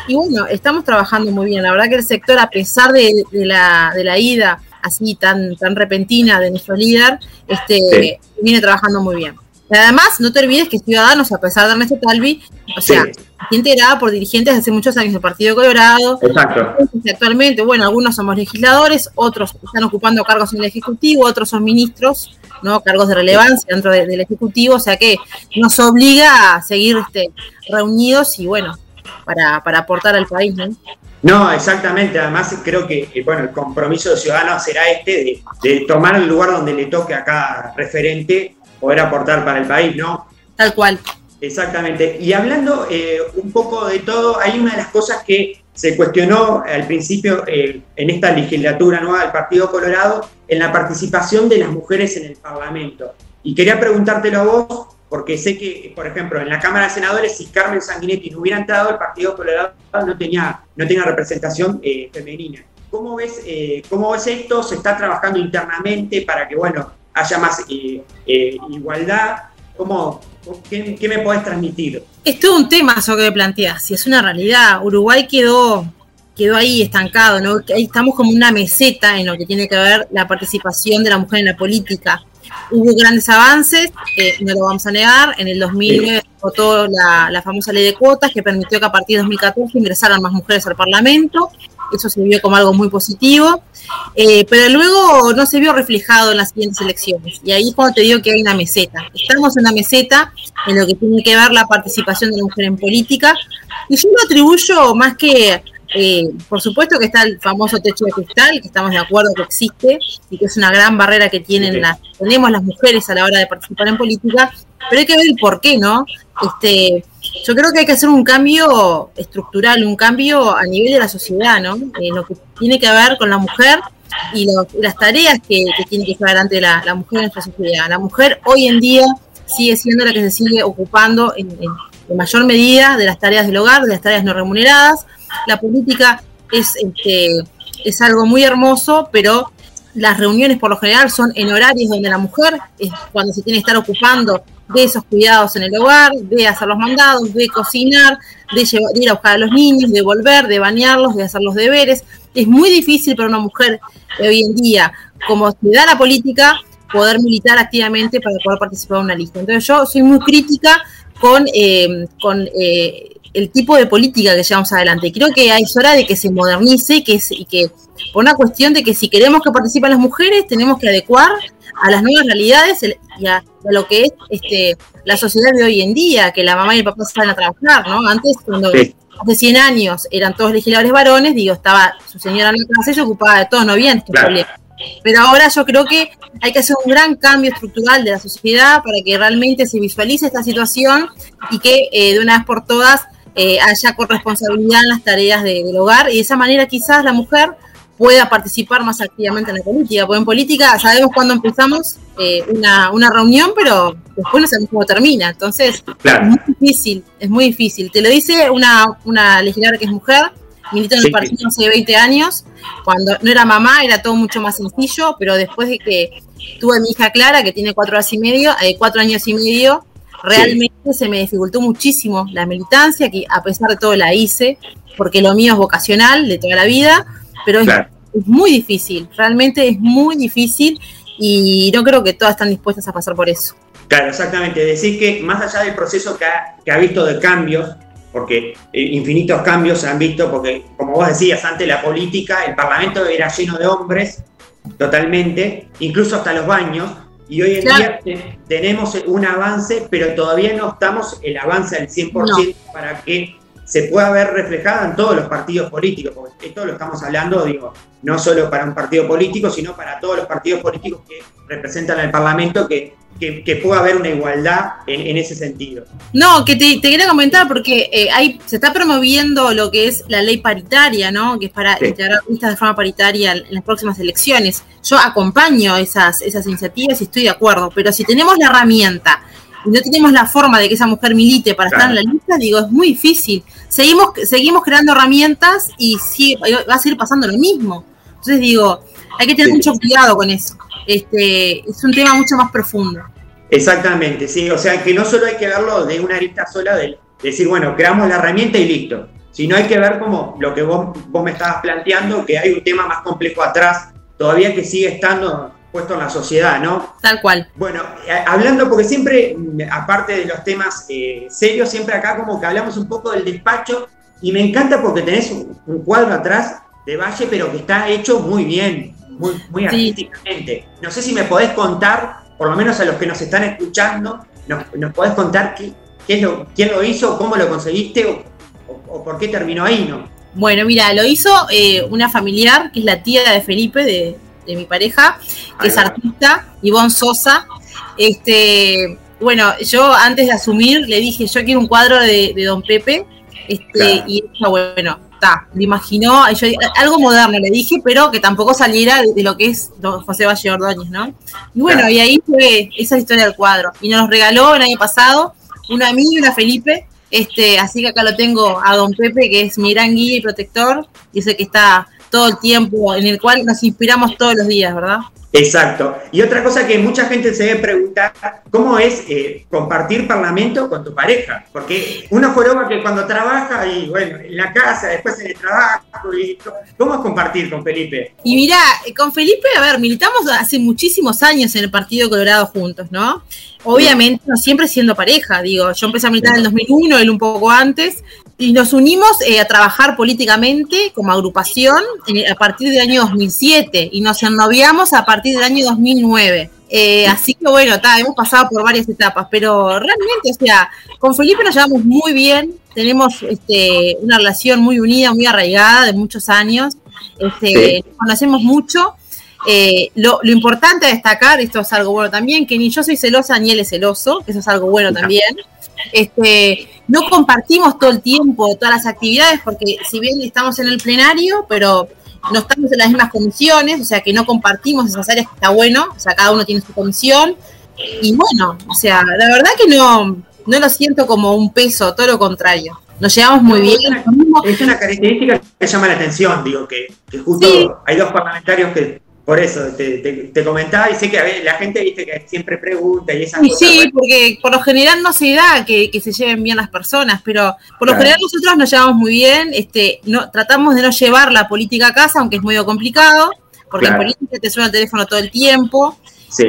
[SPEAKER 5] y bueno, estamos trabajando muy bien. La verdad que el sector, a pesar de, de la, de la ida así tan, tan repentina de nuestro líder, este,
[SPEAKER 6] Sí.
[SPEAKER 5] viene trabajando muy bien. Además, no te olvides que Ciudadanos, a pesar de Ernesto Talvi, o sea,
[SPEAKER 6] Sí.
[SPEAKER 5] está integrada por dirigentes hace muchos años del Partido Colorado,
[SPEAKER 3] Exacto.
[SPEAKER 5] Actualmente, bueno, algunos somos legisladores, otros están ocupando cargos en el Ejecutivo, otros son ministros, ¿no? Cargos de relevancia dentro de- del Ejecutivo, o sea que nos obliga a seguir este, reunidos y bueno, para, para aportar al país, ¿no?
[SPEAKER 3] No, exactamente. Además, creo que eh, bueno, el compromiso de Ciudadanos será este de, de tomar el lugar donde le toque a cada referente poder aportar para el país, ¿no?
[SPEAKER 5] Tal cual.
[SPEAKER 3] Exactamente. Y hablando eh, un poco de todo, hay una de las cosas que se cuestionó al principio eh, en esta legislatura nueva del Partido Colorado, en la participación de las mujeres en el Parlamento. Y quería preguntártelo a vos, porque sé que, por ejemplo, en la Cámara de Senadores, si Carmen Sanguinetti no hubiera entrado, el Partido Colorado no tenía, no tenía representación eh, femenina. ¿Cómo ves, eh, ¿Cómo ves esto? ¿Se está trabajando internamente para que, bueno, haya más eh, eh, igualdad? ¿Cómo, qué, me podés transmitir?
[SPEAKER 5] Es todo un tema eso que planteas, si es una realidad. Uruguay quedó, quedó ahí estancado, ¿no? Ahí estamos como una meseta en lo que tiene que ver la participación de la mujer en la política. Hubo grandes avances, eh, no lo vamos a negar. En el 2009 se votó la, la famosa ley de cuotas que permitió que a partir de 2014 ingresaran más mujeres al Parlamento. Eso se vio como algo muy positivo. Eh, pero luego no se vio reflejado en las siguientes elecciones. Y ahí es cuando te digo que hay una meseta. Estamos en una meseta en lo que tiene que ver la participación de la mujer en política. Y yo lo atribuyo más que, eh, por supuesto que está el famoso techo de cristal, que estamos de acuerdo que existe y que es una gran barrera que tienen las, tenemos las mujeres a la hora de participar en política, pero hay que ver el por qué, ¿no? Este, yo creo que hay que hacer un cambio estructural, un cambio a nivel de la sociedad, ¿no? Eh, lo que tiene que ver con la mujer y las tareas que, tiene que llevar adelante la, mujer en nuestra sociedad. La mujer hoy en día sigue siendo la que se sigue ocupando en, en- en mayor medida de las tareas del hogar, de las tareas no remuneradas. La política es, este, es algo muy hermoso, pero las reuniones por lo general son en horarios donde la mujer es cuando se tiene que estar ocupando de esos cuidados en el hogar, de hacer los mandados, de cocinar, de, llevar- ir a buscar a los niños, de volver, de bañarlos, de hacer los deberes. Es muy difícil para una mujer hoy en día, como se da la política, poder militar activamente para poder participar en una lista. Entonces yo soy muy crítica con, eh, con eh, el tipo de política que llevamos adelante. Creo que es hora de que se modernice que, se- y que por una cuestión de que si queremos que participen las mujeres, tenemos que adecuar a las nuevas realidades y a, a lo que es este, la sociedad de hoy en día, que la mamá y el papá salen a trabajar, ¿no? Antes, cuando
[SPEAKER 3] Sí.
[SPEAKER 5] hace 100 años eran todos legisladores varones, digo, estaba su señora en la casa y se ocupaba de todo, no había estos
[SPEAKER 3] Claro.
[SPEAKER 5] problemas. Pero ahora yo creo que hay que hacer un gran cambio estructural de la sociedad para que realmente se visualice esta situación y que eh, de una vez por todas eh, haya corresponsabilidad en las tareas de- del hogar y de esa manera quizás la mujer pueda participar más activamente en la política. Porque en política sabemos cuándo empezamos eh, una, una reunión, pero después no sabemos cómo termina. Entonces,
[SPEAKER 3] Claro.
[SPEAKER 5] es muy difícil, es muy difícil. Te lo dice una, una legisladora que es mujer, milita en
[SPEAKER 3] Sí,
[SPEAKER 5] el partido hace 20 años, cuando no era mamá era todo mucho más sencillo, pero después de que tuve a mi hija Clara, que tiene cuatro horas y medio, eh, cuatro años y medio, realmente se me dificultó muchísimo la militancia, que a pesar de todo la hice, porque lo mío es vocacional de toda la vida, pero es,
[SPEAKER 3] Claro.
[SPEAKER 5] es muy difícil, realmente es muy difícil y no creo que todas están dispuestas a pasar por eso.
[SPEAKER 3] Claro, exactamente. Decir que más allá del proceso que ha, que ha visto de cambios, porque eh, infinitos cambios se han visto, porque como vos decías antes, la política, el Parlamento era lleno de hombres, totalmente, incluso hasta los baños, y hoy en
[SPEAKER 5] Claro.
[SPEAKER 3] día te- tenemos un avance, pero todavía no estamos el avance al 100% para que se pueda ver reflejada en todos los partidos políticos, porque esto lo estamos hablando, digo, no solo para un partido político, sino para todos los partidos políticos que representan al Parlamento, que, que, pueda haber una igualdad en, ese sentido.
[SPEAKER 5] No, que te, quería comentar, porque eh, hay, se está promoviendo lo que es la ley paritaria, ¿no? Que es para integrar listas de forma paritaria en las próximas elecciones. Yo acompaño esas, esas iniciativas y estoy de acuerdo, pero si tenemos la herramienta y no tenemos la forma de que esa mujer milite para estar en la lista, digo, es muy difícil. Seguimos, seguimos creando herramientas y sí, va a seguir pasando lo mismo. Entonces digo, hay que tener mucho cuidado con eso. Este, es un tema mucho más profundo.
[SPEAKER 3] Exactamente, sí, o sea que no solo hay que verlo de una arista sola, de decir, bueno, creamos la herramienta y listo, sino hay que ver como lo que vos, vos me estabas planteando, que hay un tema más complejo atrás, todavía que sigue estando puesto en la sociedad, ¿no?
[SPEAKER 5] Tal cual.
[SPEAKER 3] Bueno, eh, hablando, porque siempre, mm, aparte de los temas eh, serios, siempre acá como que hablamos un poco del despacho y me encanta porque tenés un, cuadro atrás de Valle, pero que está hecho muy bien, muy, muy artísticamente. No sé si me podés contar, por lo menos a los que nos están escuchando, nos, podés contar qué, es lo, quién lo hizo, cómo lo conseguiste o, por qué terminó ahí, ¿no?
[SPEAKER 5] Bueno, mira, lo hizo eh, una familiar, que es la tía de Felipe, de, de mi pareja, que es artista, Ivonne Sosa. Este, bueno, yo antes de asumir le dije, yo quiero un cuadro de, Don Pepe, este, y ella, bueno, está, me imaginó, algo moderno le dije, pero que tampoco saliera de, lo que es Don José Valle Ordóñez, ¿no? Y bueno, y ahí fue esa historia del cuadro. Y nos regaló el año pasado una a mí y una a Felipe, este, así que acá lo tengo a Don Pepe, que es mi gran guía y protector, y ese que está todo el tiempo, en el cual nos inspiramos todos los días, ¿verdad?
[SPEAKER 3] Exacto. Y otra cosa que mucha gente se debe preguntar, ¿cómo es eh, compartir parlamento con tu pareja? Porque uno joroba que cuando trabaja y bueno, en la casa, después en el trabajo, y, ¿cómo es compartir con Felipe?
[SPEAKER 5] Y mira, con Felipe, a ver, militamos hace muchísimos años en el Partido Colorado juntos, ¿no? Obviamente, no siempre siendo pareja, digo, yo empecé a militar en el 2001, él un poco antes, y nos unimos eh, a trabajar políticamente como agrupación a partir del año 2007 y nos ennoviamos a partir del año 2009. Eh, así que bueno, hemos pasado por varias etapas, pero realmente, o sea, con Felipe nos llevamos muy bien, tenemos este, una relación muy unida, muy arraigada de muchos años, este, conocemos mucho. Eh, lo, importante a destacar, esto es algo bueno también, que ni yo soy celosa ni él es celoso, eso es algo bueno también. Este, no compartimos todo el tiempo todas las actividades porque si bien estamos en el plenario, pero no estamos en las mismas comisiones, o sea que no compartimos esas áreas que está bueno, o sea, cada uno tiene su comisión. Y bueno, o sea, la verdad que no, no lo siento como un peso, todo lo contrario. Nos llevamos muy bien.
[SPEAKER 3] Es una, característica que llama la atención, digo, que, justo hay dos parlamentarios que por eso te, comentaba y sé que a ver, la gente viste que siempre pregunta y esas
[SPEAKER 5] cosas. Sí, porque por lo general no se da que, se lleven bien las personas, pero por lo general nosotros nos llevamos muy bien, este, no, tratamos de no llevar la política a casa, aunque es muy complicado, porque en política te suena el teléfono todo el tiempo.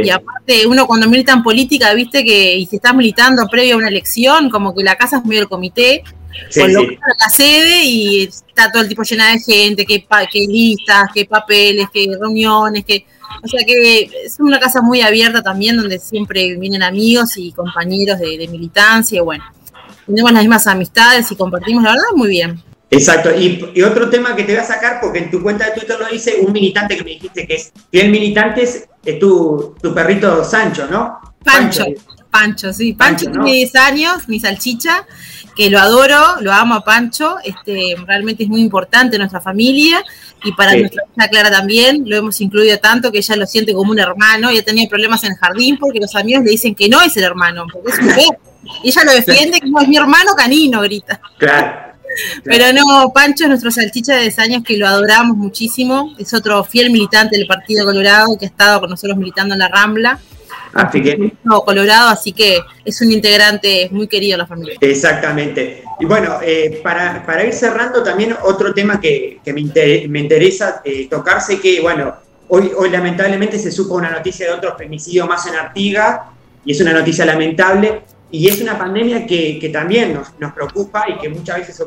[SPEAKER 5] Y aparte, uno cuando milita en política, viste que y si estás militando previo a una elección, como que la casa es medio el comité, Sí, la sede y está todo el tipo llena de gente, que, que listas, que papeles, que reuniones, que... O sea que es una casa muy abierta también, donde siempre vienen amigos y compañeros de, militancia, y bueno, tenemos las mismas amistades y compartimos, la verdad, muy bien.
[SPEAKER 3] Exacto, y, otro tema que te voy a sacar, porque en tu cuenta de Twitter lo dice un militante que me dijiste que es, que el militante es, tu, tu, perrito Sancho, ¿no?
[SPEAKER 5] Pancho, Pancho, sí, Pancho, tiene 10 años, mi salchicha, que lo adoro, lo amo a Pancho, este, realmente es muy importante en nuestra familia y para nuestra hija Clara también, lo hemos incluido tanto que ella lo siente como un hermano y ha tenido problemas en el jardín porque los amigos le dicen que no es el hermano, porque es un bebé. Y ella lo defiende como es mi hermano canino, grita. Claro. Pero no, Pancho es nuestro salchicha de 10 años que lo adoramos muchísimo. Es otro fiel militante del Partido Colorado que ha estado con nosotros militando en la Rambla. Así que. Colorado, así que es un integrante muy querido de la familia.
[SPEAKER 3] Exactamente. Y bueno, eh, para, ir cerrando, también otro tema que, me, interesa eh, tocarse, que bueno, hoy, hoy lamentablemente se supo una noticia de otro femicidio más en Artiga, y es una noticia lamentable, y es una pandemia que, también nos, preocupa y que muchas veces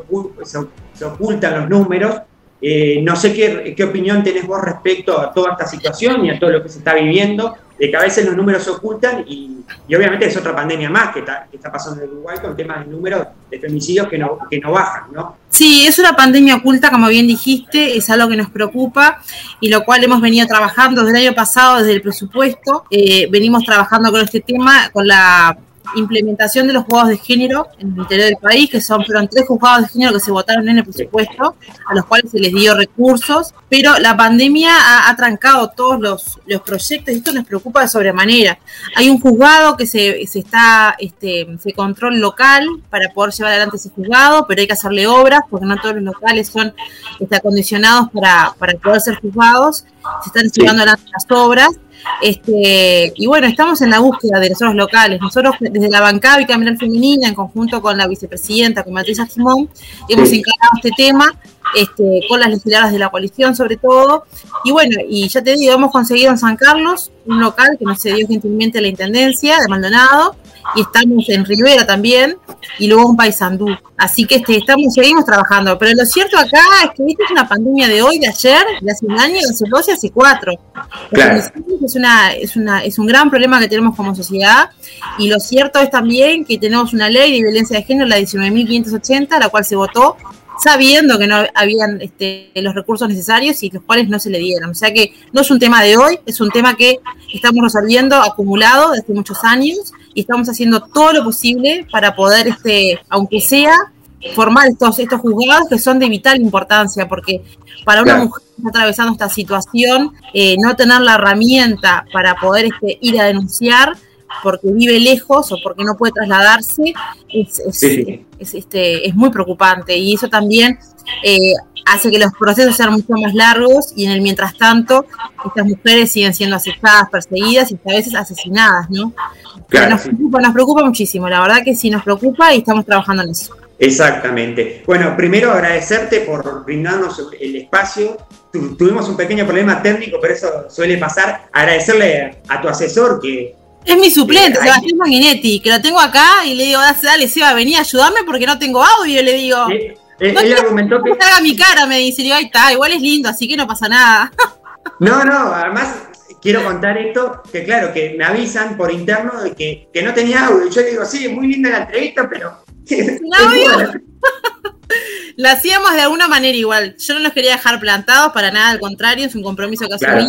[SPEAKER 3] se, ocultan los números. Eh, no sé qué, qué opinión tenés vos respecto a toda esta situación y a todo lo que se está viviendo de que a veces los números se ocultan y, obviamente es otra pandemia más que está, que está pasando en Uruguay con temas de números de femicidios que no, que no bajan, ¿no?
[SPEAKER 5] Sí, es una pandemia oculta, como bien dijiste, es algo que nos preocupa y lo cual hemos venido trabajando desde el año pasado, desde el presupuesto. Eh, venimos trabajando con este tema, con la implementación de los juzgados de género en el interior del país, que son fueron tres juzgados de género que se votaron en el presupuesto, a los cuales se les dio recursos, pero la pandemia ha, ha trancado todos los, los proyectos y esto nos preocupa de sobremanera. Hay un juzgado que se, se está, este, se control local para poder llevar adelante ese juzgado, pero hay que hacerle obras porque no todos los locales son este, acondicionados para, para poder ser juzgados, se están llevando adelante las obras. Este, y bueno, estamos en la búsqueda de nosotros locales. Nosotros desde la bancada bicameral femenina, en conjunto con la vicepresidenta, con Matricia Simón, hemos encargado este tema este, con las legisladoras de la coalición sobre todo. Y bueno, y ya te digo, hemos conseguido en San Carlos un local que nos cedió gentilmente la Intendencia de Maldonado y estamos en Rivera también y luego en Paysandú. Así que este, estamos, seguimos trabajando. Pero lo cierto acá es que esta es una pandemia de hoy, de ayer, de hace un año, de hace dos y hace cuatro.
[SPEAKER 3] Claro.
[SPEAKER 5] Es, una, es, una, es un gran problema que tenemos como sociedad y lo cierto es también que tenemos una ley de violencia de género, la 19.580, la cual se votó sabiendo que no habían este, los recursos necesarios y los cuales no se le dieron. O sea que no es un tema de hoy, es un tema que estamos resolviendo acumulado desde muchos años y estamos haciendo todo lo posible para poder, este, aunque sea, formar estos, estos juzgados que son de vital importancia, porque para una
[SPEAKER 3] Claro.
[SPEAKER 5] mujer que está atravesando esta situación, eh, no tener la herramienta para poder este, ir a denunciar porque vive lejos o porque no puede trasladarse, es, es,
[SPEAKER 3] Sí, sí.
[SPEAKER 5] es, este, es muy preocupante y eso también eh, hace que los procesos sean mucho más largos y en el mientras tanto estas mujeres siguen siendo aceptadas, perseguidas y a veces asesinadas, ¿no?
[SPEAKER 3] Claro,
[SPEAKER 5] nos,
[SPEAKER 3] sí.
[SPEAKER 5] preocupa, nos preocupa muchísimo, la verdad que sí nos preocupa y estamos trabajando en eso.
[SPEAKER 3] Exactamente. Bueno, primero agradecerte por brindarnos el espacio. Tu- tuvimos un pequeño problema técnico, pero eso suele pasar. Agradecerle a tu asesor que
[SPEAKER 5] Es mi suplente,
[SPEAKER 3] Eh,
[SPEAKER 5] Sebastián Sanguinetti, que lo tengo acá y le digo, dale, dale, Seba, vení a ayudarme porque no tengo audio, le digo.
[SPEAKER 3] eh, eh,
[SPEAKER 5] No
[SPEAKER 3] él argumentó que
[SPEAKER 5] haga mi cara, me dice, le digo, ahí está, igual es lindo, así que no pasa nada.
[SPEAKER 3] No, no, además quiero contar esto, que claro, que me avisan por interno de que, que no tenía audio. Y yo digo, sí, muy linda la entrevista, pero...
[SPEAKER 5] audio? La hacíamos de alguna manera igual. Yo no los quería dejar plantados para nada, al contrario, es un compromiso que
[SPEAKER 3] Claro.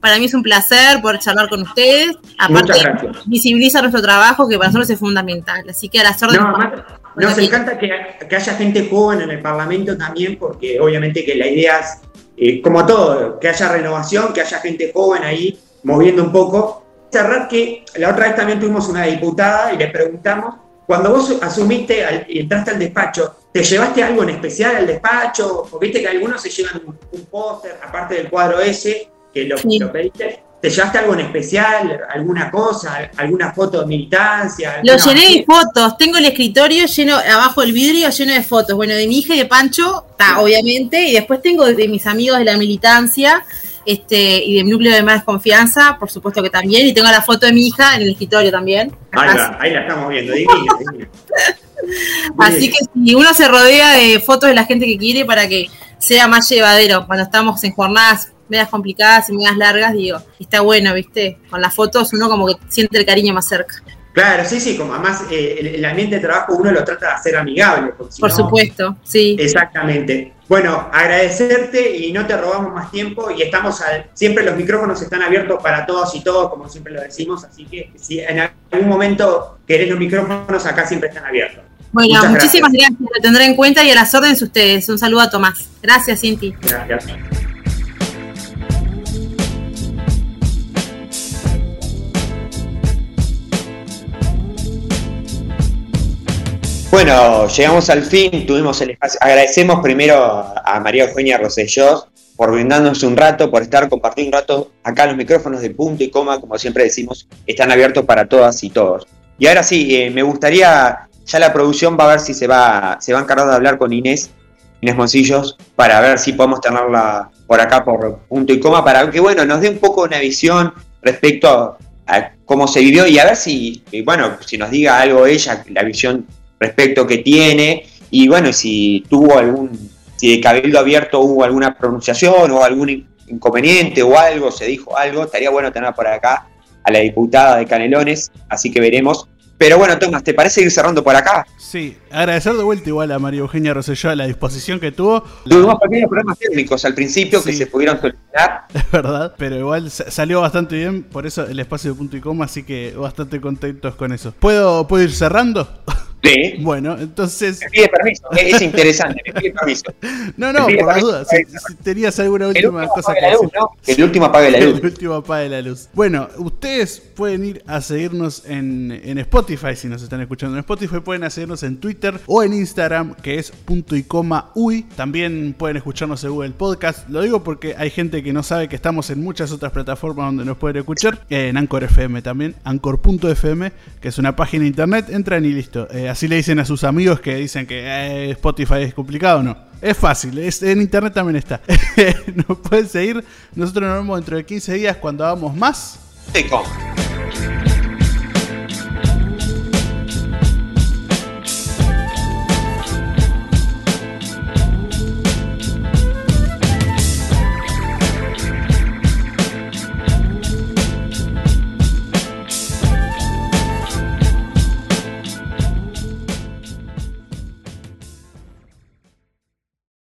[SPEAKER 5] Para mí es un placer poder charlar con ustedes. Aparte, visibiliza nuestro trabajo, que para nosotros es fundamental. Así que a las órdenes.
[SPEAKER 3] No, nos encanta que, que haya gente joven en el Parlamento también, porque obviamente que la idea es, eh, como todo, que haya renovación, que haya gente joven ahí moviendo un poco. Cerrar que la otra vez también tuvimos una diputada y le preguntamos, cuando vos asumiste y entraste al despacho, ¿te llevaste algo en especial al despacho? Porque viste que algunos se llevan un, un póster, aparte del cuadro ese, que lo,
[SPEAKER 5] Sí.
[SPEAKER 3] lo pediste. ¿Te llevaste algo en especial? ¿Alguna cosa? ¿Alguna foto de militancia?
[SPEAKER 5] Lo llené de fotos. Tengo el escritorio lleno, abajo el vidrio lleno de fotos. Bueno, de mi hija y de Pancho, está, obviamente. Y después tengo de mis amigos de la militancia este, y del núcleo de más confianza, por supuesto que también. Y tengo la foto de mi hija en el escritorio también.
[SPEAKER 3] Ahí,
[SPEAKER 5] Así-
[SPEAKER 3] va, ahí la estamos viendo, divina, divina.
[SPEAKER 5] Así que si uno se rodea de fotos de la gente que quiere para que sea más llevadero cuando estamos en jornadas medias complicadas y medias largas, digo, está bueno, ¿viste? Con las fotos uno como que siente el cariño más cerca.
[SPEAKER 3] Claro, sí, sí, como además eh, el, el ambiente de trabajo uno lo trata de hacer amigable. si
[SPEAKER 5] Por
[SPEAKER 3] no-
[SPEAKER 5] supuesto, sí.
[SPEAKER 3] Exactamente. Bueno, agradecerte y no te robamos más tiempo y estamos al, siempre los micrófonos están abiertos para todos y todos, como siempre lo decimos, así que si en algún momento querés los micrófonos, acá siempre están abiertos.
[SPEAKER 5] Bueno,
[SPEAKER 3] Muchas
[SPEAKER 5] muchísimas gracias. lo tendré en cuenta y a las órdenes ustedes. Un saludo a Tomás. Gracias, Cinti.
[SPEAKER 3] Gracias. Bueno, llegamos al fin, tuvimos el espacio. Agradecemos primero a María Eugenia Rosellós por brindarnos un rato, por estar compartiendo un rato acá los micrófonos de punto y coma, como siempre decimos, están abiertos para todas y todos. Y ahora sí, eh, me gustaría, ya la producción va a ver si se va, se va a encargar de hablar con Inés, Inés Moncillos, para ver si podemos tenerla por acá por punto y coma, para que bueno, nos dé un poco una visión respecto a, a cómo se vivió y a ver si, y bueno, si nos diga algo ella, la visión respecto que tiene, y bueno, si tuvo algún, si de Cabildo Abierto hubo alguna pronunciación o algún inconveniente o algo, se dijo algo, estaría bueno tener por acá a la diputada de Canelones, así que veremos. Pero bueno, Tomás, ¿te parece ir cerrando por acá?
[SPEAKER 4] Sí, agradecer de vuelta igual a María Eugenia Rosselló la disposición que tuvo.
[SPEAKER 3] Tuvimos pequeños problemas técnicos al principio que se pudieron solucionar.
[SPEAKER 4] Es verdad, pero igual sa- salió bastante bien, por eso el espacio de punto y coma, así que bastante contentos con eso. ¿Puedo, ¿puedo ir cerrando?
[SPEAKER 3] Sí.
[SPEAKER 4] Bueno, entonces...
[SPEAKER 3] Me pide permiso, es es interesante, me pide permiso.
[SPEAKER 4] No, no, por las dudas, si, si tenías alguna última cosa que
[SPEAKER 3] luz,
[SPEAKER 4] decir.
[SPEAKER 3] el último apague la luz.
[SPEAKER 4] El último apague la luz. Bueno, ustedes pueden ir a seguirnos en, en Spotify, si nos están escuchando en Spotify, pueden a seguirnos en Twitter o en Instagram, que es punto y coma uy. También pueden escucharnos en Google Podcast. Lo digo porque hay gente que no sabe que estamos en muchas otras plataformas donde nos pueden escuchar. En Anchor FM también, anchor.fm, que es una página de internet. Entran y listo. Eh, así le dicen a sus amigos que dicen que eh, Spotify es complicado, no. Es fácil, en internet también está. nos pueden seguir. Nosotros nos vemos dentro de 15 días cuando hagamos más.
[SPEAKER 3] Te.